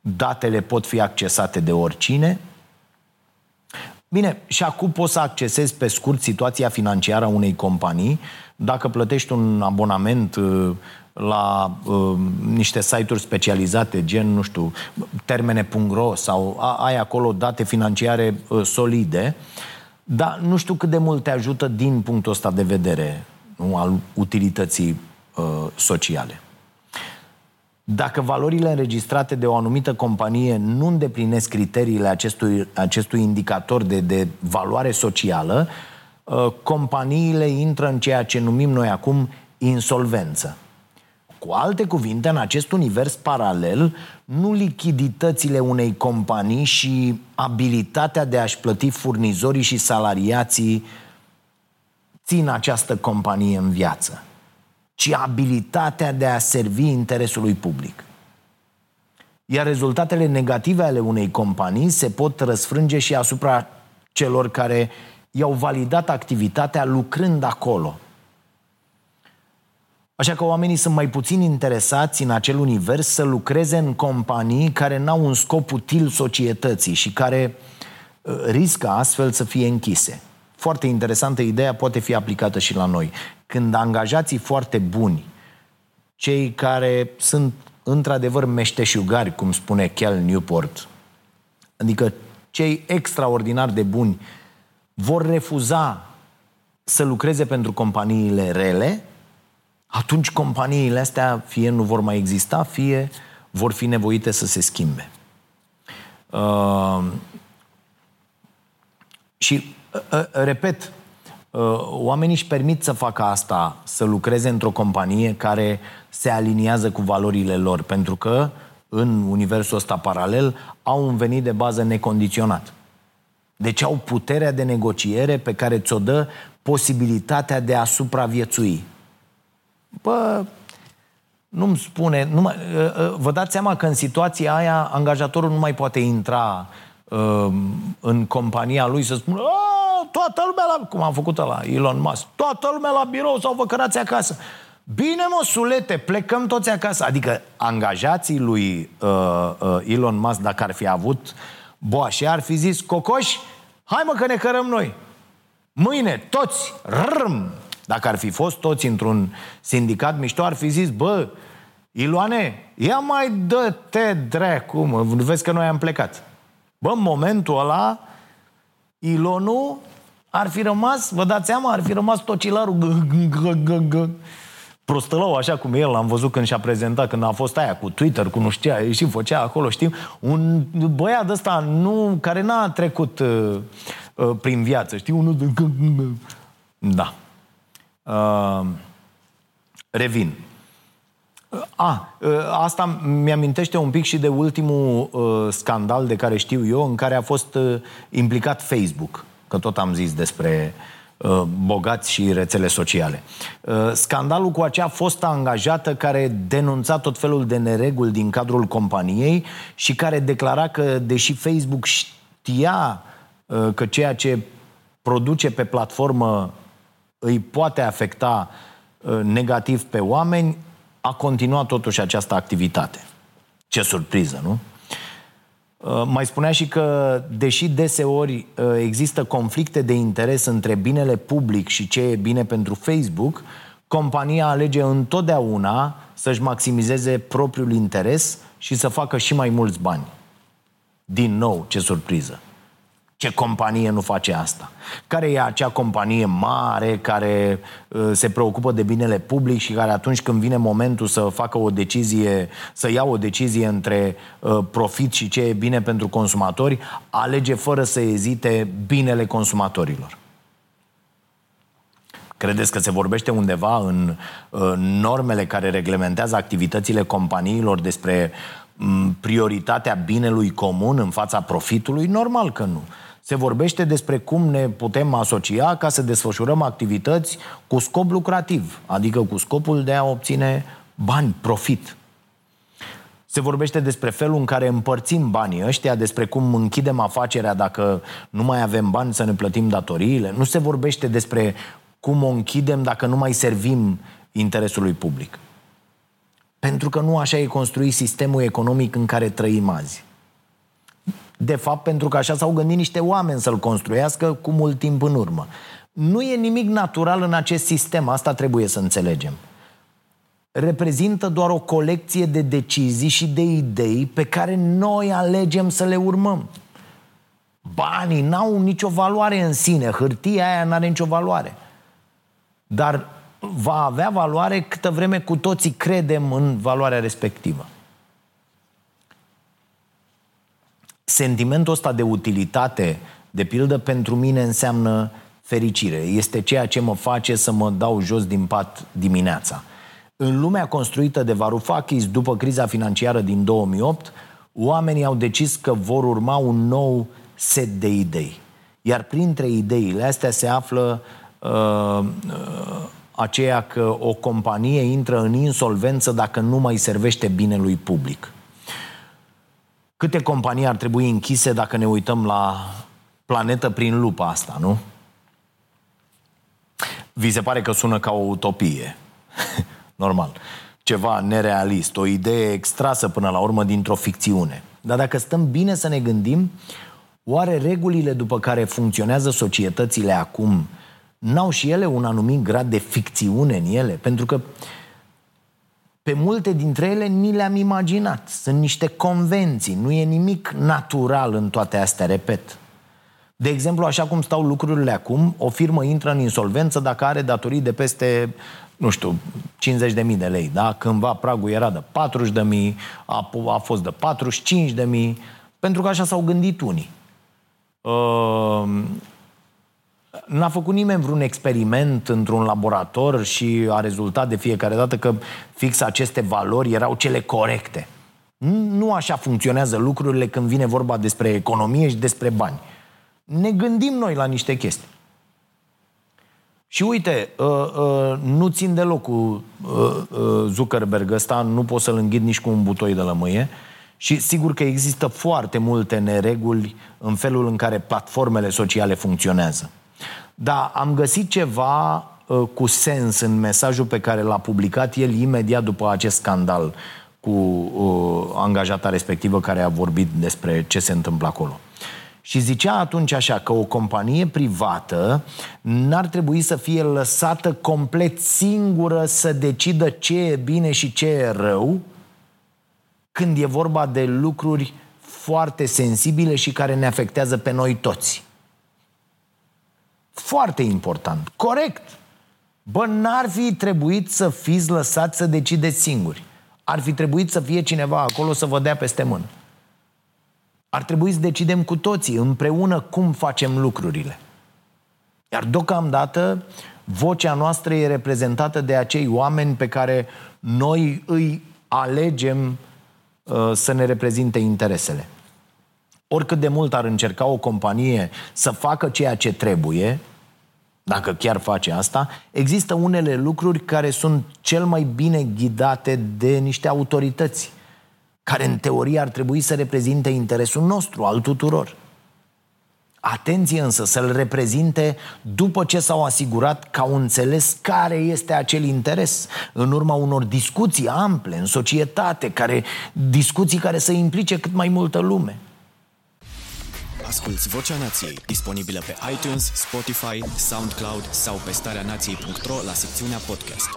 datele pot fi accesate de oricine. Bine, și acum poți să accesezi pe scurt situația financiară a unei companii. Dacă plătești un abonament uh, la uh, niște site-uri specializate, gen, nu știu, termene.ro sau a, ai acolo date financiare uh, solide, dar nu știu cât de mult te ajută din punctul ăsta de vedere nu, al utilității uh, sociale. dacă valorile înregistrate de o anumită companie nu îndeplinesc criteriile acestui, acestui indicator de, de valoare socială, uh, companiile intră în ceea ce numim noi acum insolvență. Cu alte cuvinte, în acest univers paralel, nu lichiditățile unei companii și abilitatea de a-și plăti furnizorii și salariații țin această companie în viață, ci abilitatea de a servi interesului public. Iar rezultatele negative ale unei companii se pot răsfrânge și asupra celor care i-au validat activitatea lucrând acolo – Așa că oamenii sunt mai puțin interesați în acel univers să lucreze în companii care n-au un scop util societății și care uh, riscă astfel să fie închise. Foarte interesantă ideea, poate fi aplicată și la noi. Când angajații foarte buni, cei care sunt într-adevăr meșteșugari, cum spune Kel Newport, adică cei extraordinar de buni, vor refuza să lucreze pentru companiile rele, atunci companiile astea fie nu vor mai exista, fie vor fi nevoite să se schimbe. Uh, și, uh, uh, repet, uh, oamenii își permit să facă asta, să lucreze într-o companie care se aliniază cu valorile lor, pentru că în universul ăsta paralel au un venit de bază necondiționat. Deci au puterea de negociere pe care ți-o dă posibilitatea de a supraviețui. Bă, nu-mi spune, nu mai, ă, ă, vă dați seama că în situația aia angajatorul nu mai poate intra uh, în compania lui să spună toată lumea la, cum am făcut la Elon Musk, toată lumea la birou sau vă cărați acasă. Bine, mă, sulete, plecăm toți acasă. Adică angajații lui uh, uh, Elon Musk, dacă ar fi avut boașe, ar fi zis, cocoși, hai mă că ne cărăm noi. Mâine, toți, rrm, dacă ar fi fost toți într-un sindicat mișto, ar fi zis, bă, Iloane, ia mai dă-te dracu, mă, vezi că noi am plecat. Bă, în momentul ăla, Ilonu ar fi rămas, vă dați seama, ar fi rămas tocilarul prostălău, așa cum el l-am văzut când și-a prezentat, când a fost aia cu Twitter, cu nu știa, și făcea acolo, știm, un băiat ăsta nu, care n-a trecut uh, uh, prin viață, știi, unul de... Da. Uh, revin. Uh, a, uh, asta mi-amintește un pic și de ultimul uh, scandal de care știu eu, în care a fost uh, implicat Facebook, că tot am zis despre uh, bogați și rețele sociale. Uh, scandalul cu acea fostă angajată care denunța tot felul de nereguli din cadrul companiei și care declara că, deși Facebook știa uh, că ceea ce produce pe platformă îi poate afecta uh, negativ pe oameni, a continuat totuși această activitate. Ce surpriză, nu? Uh, mai spunea și că, deși deseori uh, există conflicte de interes între binele public și ce e bine pentru Facebook, compania alege întotdeauna să-și maximizeze propriul interes și să facă și mai mulți bani. Din nou, ce surpriză! Ce companie nu face asta? Care e acea companie mare care uh, se preocupă de binele public și care atunci când vine momentul să facă o decizie, să ia o decizie între uh, profit și ce e bine pentru consumatori, alege fără să ezite binele consumatorilor? Credeți că se vorbește undeva în uh, normele care reglementează activitățile companiilor despre mm, prioritatea binelui comun în fața profitului? Normal că nu. Se vorbește despre cum ne putem asocia ca să desfășurăm activități cu scop lucrativ, adică cu scopul de a obține bani, profit. Se vorbește despre felul în care împărțim banii ăștia, despre cum închidem afacerea dacă nu mai avem bani să ne plătim datoriile. Nu se vorbește despre cum o închidem dacă nu mai servim interesului public. Pentru că nu așa e construit sistemul economic în care trăim azi. De fapt, pentru că așa s-au gândit niște oameni să-l construiască cu mult timp în urmă. Nu e nimic natural în acest sistem, asta trebuie să înțelegem. Reprezintă doar o colecție de decizii și de idei pe care noi alegem să le urmăm. Banii n-au nicio valoare în sine, hârtia aia n-are nicio valoare. Dar va avea valoare câtă vreme cu toții credem în valoarea respectivă. Sentimentul ăsta de utilitate, de pildă, pentru mine înseamnă fericire. Este ceea ce mă face să mă dau jos din pat dimineața. În lumea construită de Varoufakis după criza financiară din 2008, oamenii au decis că vor urma un nou set de idei. Iar printre ideile astea se află uh, uh, aceea că o companie intră în insolvență dacă nu mai servește binelui public. Câte companii ar trebui închise dacă ne uităm la planetă prin lupa asta, nu? Vi se pare că sună ca o utopie. Normal. Ceva nerealist, o idee extrasă până la urmă dintr-o ficțiune. Dar dacă stăm bine să ne gândim, oare regulile după care funcționează societățile acum n-au și ele un anumit grad de ficțiune în ele? Pentru că pe multe dintre ele ni le-am imaginat. Sunt niște convenții, nu e nimic natural în toate astea, repet. De exemplu, așa cum stau lucrurile acum, o firmă intră în insolvență dacă are datorii de peste, nu știu, 50.000 de lei. Da? Cândva pragul era de 40.000, a, a fost de 45.000, pentru că așa s-au gândit unii. Uh, N-a făcut nimeni vreun experiment într-un laborator și a rezultat de fiecare dată că fix aceste valori erau cele corecte. Nu așa funcționează lucrurile când vine vorba despre economie și despre bani. Ne gândim noi la niște chestii. Și uite, uh, uh, nu țin deloc cu uh, Zuckerberg ăsta, nu pot să-l înghid nici cu un butoi de lămâie. Și sigur că există foarte multe nereguli în felul în care platformele sociale funcționează. Dar am găsit ceva uh, cu sens în mesajul pe care l-a publicat el imediat după acest scandal cu uh, angajata respectivă care a vorbit despre ce se întâmplă acolo. Și zicea atunci așa că o companie privată n-ar trebui să fie lăsată complet singură să decidă ce e bine și ce e rău când e vorba de lucruri foarte sensibile și care ne afectează pe noi toți. Foarte important. Corect. Bă, n-ar fi trebuit să fiți lăsați să decideți singuri. Ar fi trebuit să fie cineva acolo să vă dea peste mână. Ar trebui să decidem cu toții, împreună, cum facem lucrurile. Iar deocamdată, vocea noastră e reprezentată de acei oameni pe care noi îi alegem uh, să ne reprezinte interesele. Oricât de mult ar încerca o companie să facă ceea ce trebuie, dacă chiar face asta, există unele lucruri care sunt cel mai bine ghidate de niște autorități, care în teorie ar trebui să reprezinte interesul nostru, al tuturor. Atenție însă să-l reprezinte după ce s-au asigurat că au înțeles care este acel interes, în urma unor discuții ample în societate, care, discuții care să implice cât mai multă lume. Asculți Vocea Nației, disponibilă pe iTunes, Spotify, SoundCloud sau pe starea nației.ro la secțiunea podcast.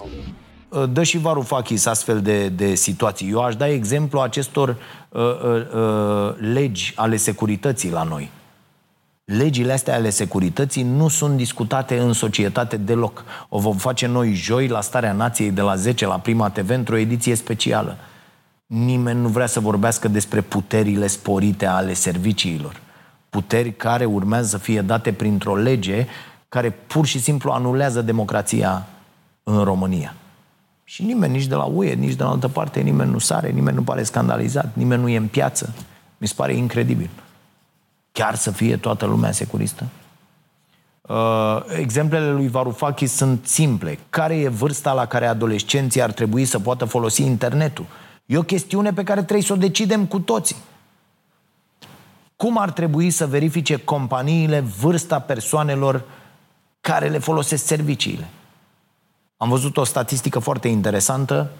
Uh, dă și Varoufakis astfel de, de situații. Eu aș da exemplu acestor uh, uh, uh, legi ale securității la noi. Legile astea ale securității nu sunt discutate în societate deloc. O vom face noi joi la Starea Nației de la 10 la Prima TV într-o ediție specială. Nimeni nu vrea să vorbească despre puterile sporite ale serviciilor puteri care urmează să fie date printr-o lege care pur și simplu anulează democrația în România. Și nimeni, nici de la UE, nici de la altă parte, nimeni nu sare, nimeni nu pare scandalizat, nimeni nu e în piață. Mi se pare incredibil. Chiar să fie toată lumea securistă? Uh, exemplele lui Varoufakis sunt simple. Care e vârsta la care adolescenții ar trebui să poată folosi internetul? E o chestiune pe care trebuie să o decidem cu toții. Cum ar trebui să verifice companiile vârsta persoanelor care le folosesc serviciile? Am văzut o statistică foarte interesantă,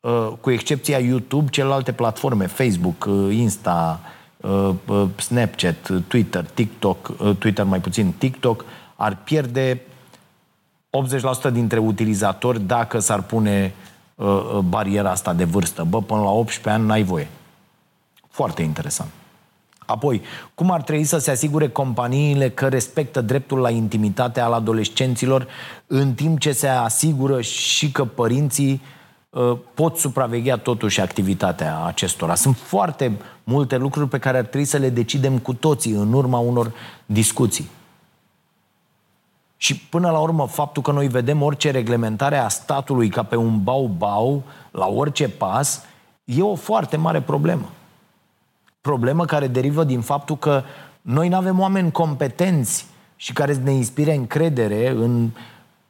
uh, cu excepția YouTube, celelalte platforme, Facebook, uh, Insta, uh, Snapchat, Twitter, TikTok, Twitter mai puțin, TikTok, ar pierde 80% dintre utilizatori dacă s-ar pune bariera asta de vârstă. Bă, până la 18 ani n-ai voie. Foarte interesant. Apoi, cum ar trebui să se asigure companiile că respectă dreptul la intimitate al adolescenților în timp ce se asigură și că părinții uh, pot supraveghea totuși activitatea acestora. Sunt foarte multe lucruri pe care ar trebui să le decidem cu toții în urma unor discuții. Și până la urmă, faptul că noi vedem orice reglementare a statului ca pe un bau-bau, la orice pas, e o foarte mare problemă. Problemă care derivă din faptul că noi nu avem oameni competenți și care ne inspire încredere în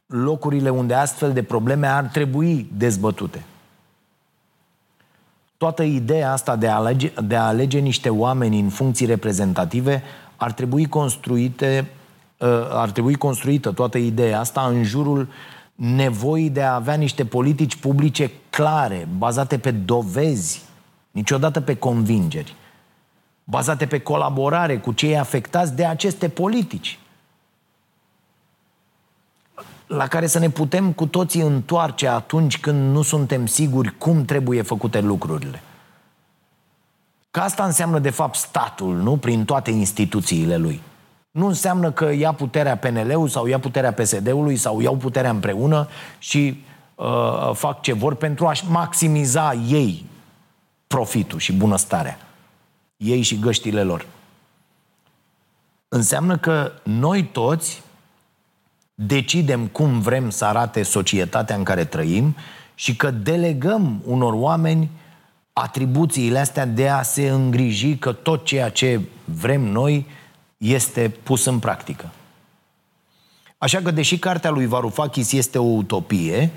locurile unde astfel de probleme ar trebui dezbătute. Toată ideea asta de a alege, de a alege niște oameni în funcții reprezentative ar trebui construite uh, ar trebui construită toată ideea asta în jurul nevoii de a avea niște politici publice clare, bazate pe dovezi, niciodată pe convingeri, bazate pe colaborare cu cei afectați de aceste politici la care să ne putem cu toții întoarce atunci când nu suntem siguri cum trebuie făcute lucrurile. Că asta înseamnă, de fapt, statul, nu? Prin toate instituțiile lui. Nu înseamnă că ia puterea PNL-ului sau ia puterea PSD-ului sau iau puterea împreună și uh, fac ce vor pentru a-și maximiza ei profitul și bunăstarea. Ei și găștile lor. Înseamnă că noi toți decidem cum vrem să arate societatea în care trăim și că delegăm unor oameni atribuțiile astea de a se îngriji că tot ceea ce vrem noi este pus în practică. Așa că, deși cartea lui Varoufakis este o utopie,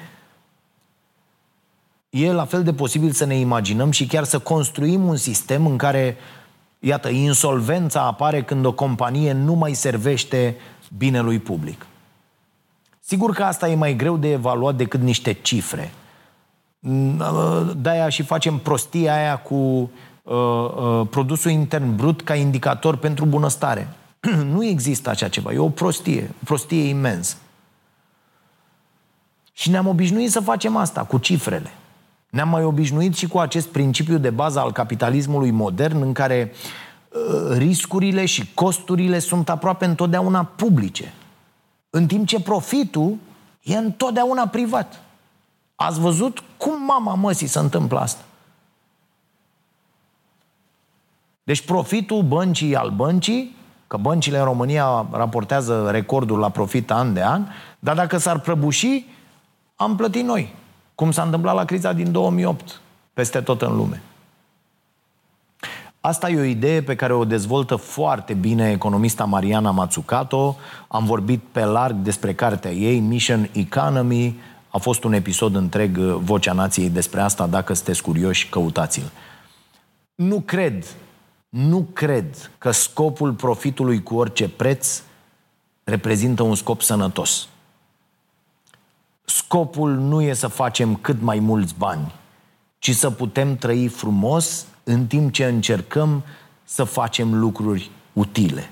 e la fel de posibil să ne imaginăm și chiar să construim un sistem în care, iată, insolvența apare când o companie nu mai servește binelui public. Sigur că asta e mai greu de evaluat decât niște cifre. Mm, de-aia și facem prostia aia cu uh, uh, produsul intern brut ca indicator pentru bunăstare. nu există așa ceva. E o prostie. O prostie imensă. Și ne-am obișnuit să facem asta cu cifrele. Ne-am mai obișnuit și cu acest principiu de bază al capitalismului modern în care uh, riscurile și costurile sunt aproape întotdeauna publice. În timp ce profitul e întotdeauna privat. Ați văzut cum mama măsii se întâmplă asta? Deci profitul băncii al băncii, că băncile în România raportează recordul la profit an de an, dar dacă s-ar prăbuși, am plătit noi. Cum s-a întâmplat la criza din 2008, peste tot în lume. Asta e o idee pe care o dezvoltă foarte bine economista Mariana Mazzucato. Am vorbit pe larg despre cartea ei, Mission Economy. A fost un episod întreg, uh, Vocea Nației, despre asta. Dacă sunteți curioși, căutați-l. Nu cred, nu cred că scopul profitului cu orice preț reprezintă un scop sănătos. Scopul nu e să facem cât mai mulți bani, ci să putem trăi frumos în timp ce încercăm să facem lucruri utile.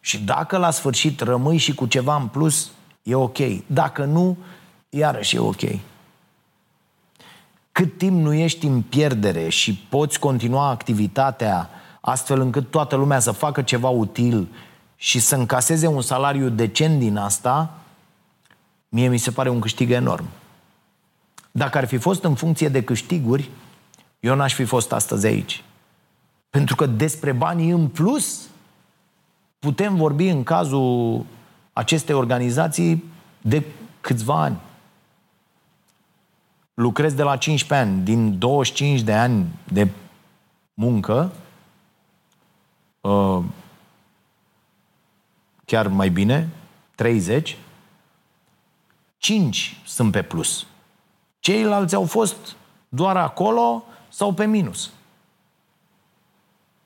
Și dacă la sfârșit rămâi și cu ceva în plus, e ok. Dacă nu, iarăși e ok. Cât timp nu ești în pierdere și poți continua activitatea astfel încât toată lumea să facă ceva util și să încaseze un salariu decent din asta, mie mi se pare un câștig enorm. Dacă ar fi fost în funcție de câștiguri, eu n-aș fi fost astăzi aici. Pentru că despre banii în plus putem vorbi în cazul acestei organizații de câțiva ani. Lucrez de la 15 ani, din 25 de ani de muncă, uh, chiar mai bine, 30, 5 sunt pe plus. Ceilalți au fost doar acolo sau pe minus.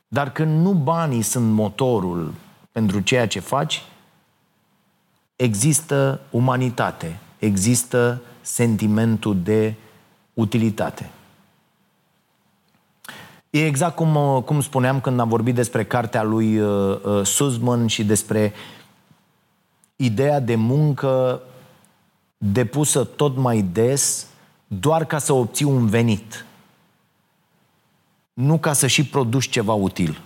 Dar când nu banii sunt motorul pentru ceea ce faci, există umanitate, există sentimentul de utilitate. E exact cum, cum spuneam când am vorbit despre cartea lui uh, uh, Suzman și despre ideea de muncă depusă tot mai des doar ca să obții un venit nu ca să și produci ceva util.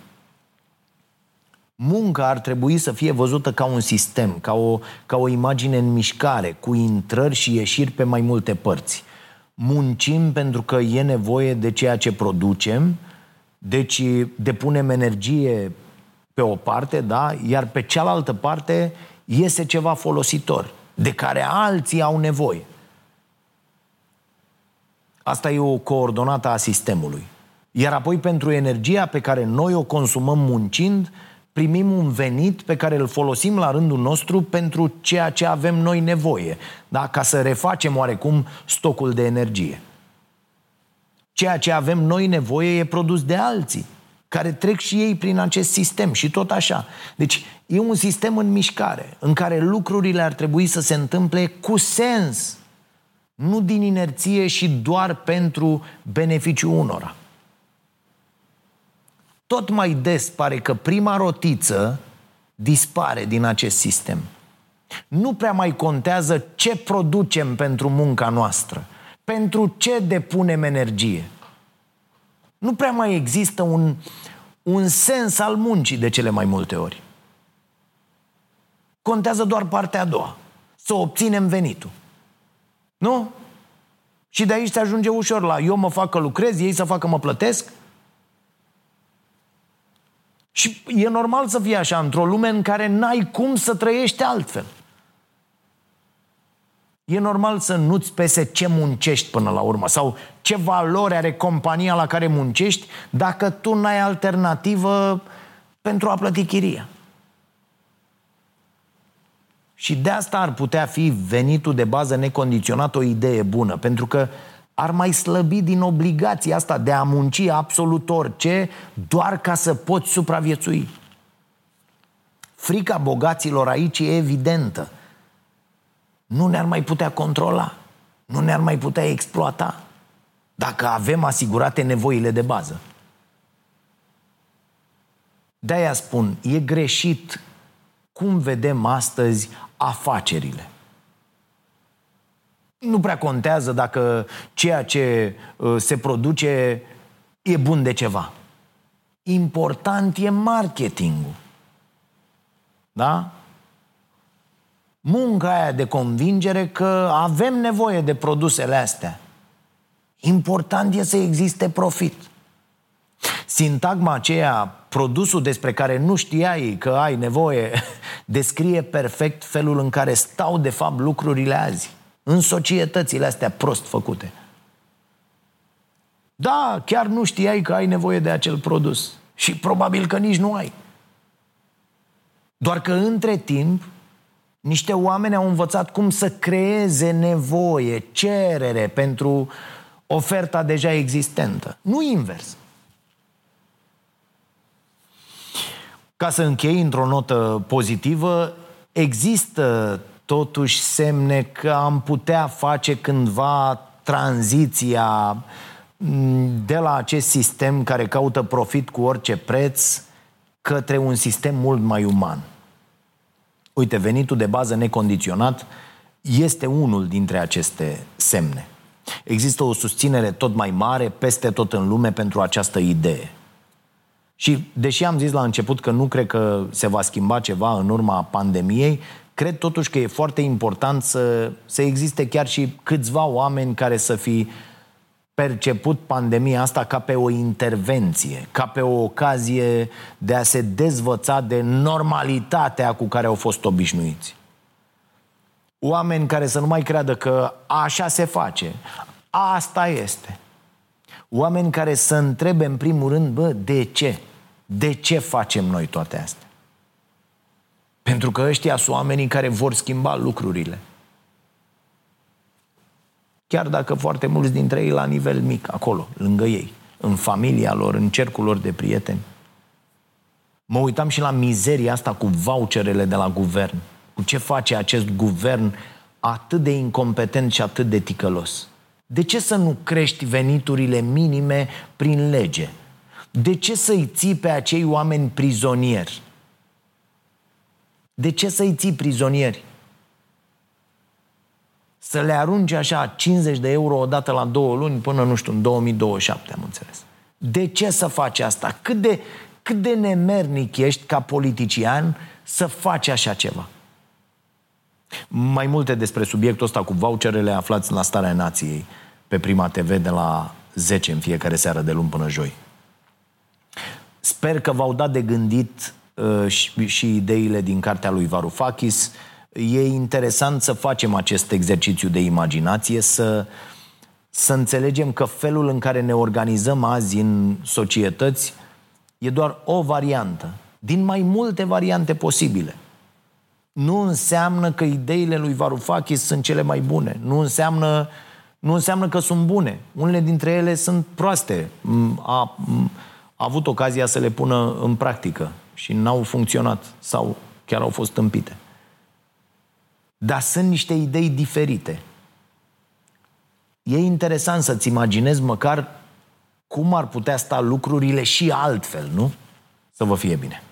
Munca ar trebui să fie văzută ca un sistem, ca o, ca o imagine în mișcare, cu intrări și ieșiri pe mai multe părți. muncim pentru că e nevoie de ceea ce producem, deci depunem energie pe o parte, da, iar pe cealaltă parte iese ceva folositor, de care alții au nevoie. Asta e o coordonată a sistemului. Iar apoi pentru energia pe care noi o consumăm muncind, primim un venit pe care îl folosim la rândul nostru pentru ceea ce avem noi nevoie, da? ca să refacem oarecum stocul de energie. Ceea ce avem noi nevoie e produs de alții, care trec și ei prin acest sistem și tot așa. Deci e un sistem în mișcare, în care lucrurile ar trebui să se întâmple cu sens, nu din inerție și doar pentru beneficiul unora tot mai des pare că prima rotiță dispare din acest sistem. Nu prea mai contează ce producem pentru munca noastră, pentru ce depunem energie. Nu prea mai există un, un sens al muncii de cele mai multe ori. Contează doar partea a doua. Să obținem venitul. Nu? Și de aici se ajunge ușor la eu mă fac că lucrez, ei să facă mă plătesc și e normal să fie așa, într-o lume în care n-ai cum să trăiești altfel. E normal să nu-ți pese ce muncești până la urmă sau ce valoare are compania la care muncești dacă tu n-ai alternativă pentru a plăti chiria. Și de asta ar putea fi venitul de bază necondiționat o idee bună, pentru că ar mai slăbi din obligația asta de a munci absolut orice doar ca să poți supraviețui. Frica bogaților aici e evidentă. Nu ne-ar mai putea controla, nu ne-ar mai putea exploata dacă avem asigurate nevoile de bază. De-aia spun, e greșit cum vedem astăzi afacerile nu prea contează dacă ceea ce uh, se produce e bun de ceva. Important e marketingul. Da? Munca aia de convingere că avem nevoie de produsele astea. Important e să existe profit. Sintagma aceea, produsul despre care nu știai că ai nevoie, descrie perfect felul în care stau de fapt lucrurile azi în societățile astea prost făcute. Da, chiar nu știai că ai nevoie de acel produs. Și probabil că nici nu ai. Doar că între timp, niște oameni au învățat cum să creeze nevoie, cerere pentru oferta deja existentă. Nu invers. Ca să închei într-o notă pozitivă, există totuși semne că am putea face cândva tranziția mm, de la acest sistem care caută profit cu orice preț către un sistem mult mai uman. Uite, venitul de bază necondiționat este unul dintre aceste semne. Există o susținere tot mai mare peste tot în lume pentru această idee. Și deși am zis la început că nu cred că se va schimba ceva în urma pandemiei, cred totuși că e foarte important să, să existe chiar și câțiva oameni care să fi perceput pandemia asta ca pe o intervenție, ca pe o ocazie de a se dezvăța de normalitatea cu care au fost obișnuiți. Oameni care să nu mai creadă că așa se face, asta este. Oameni care să întrebe în primul rând, bă, de ce? De ce facem noi toate astea? Pentru că ăștia sunt oamenii care vor schimba lucrurile. Chiar dacă foarte mulți dintre ei la nivel mic, acolo, lângă ei, în familia lor, în cercul lor de prieteni. Mă uitam și la mizeria asta cu voucherele de la guvern. Cu ce face acest guvern atât de incompetent și atât de ticălos? De ce să nu crești veniturile minime prin lege? De ce să-i ții pe acei oameni prizonieri? De ce să-i ții prizonieri? Să le arunci așa 50 de euro odată la două luni până, nu știu, în 2027, am înțeles. De ce să faci asta? Cât de, cât de nemernic ești ca politician să faci așa ceva? Mai multe despre subiectul ăsta cu voucherele aflați la starea nației. pe Prima TV de la 10 în fiecare seară de luni până joi. Sper că v-au dat de gândit uh, și, și ideile din cartea lui Varoufakis. E interesant să facem acest exercițiu de imaginație, să, să înțelegem că felul în care ne organizăm azi în societăți e doar o variantă din mai multe variante posibile. Nu înseamnă că ideile lui Varoufakis sunt cele mai bune. Nu înseamnă, nu înseamnă că sunt bune. Unele dintre ele sunt proaste. A, a avut ocazia să le pună în practică și n-au funcționat sau chiar au fost tâmpite. Dar sunt niște idei diferite. E interesant să-ți imaginezi măcar cum ar putea sta lucrurile și altfel, nu? Să vă fie bine!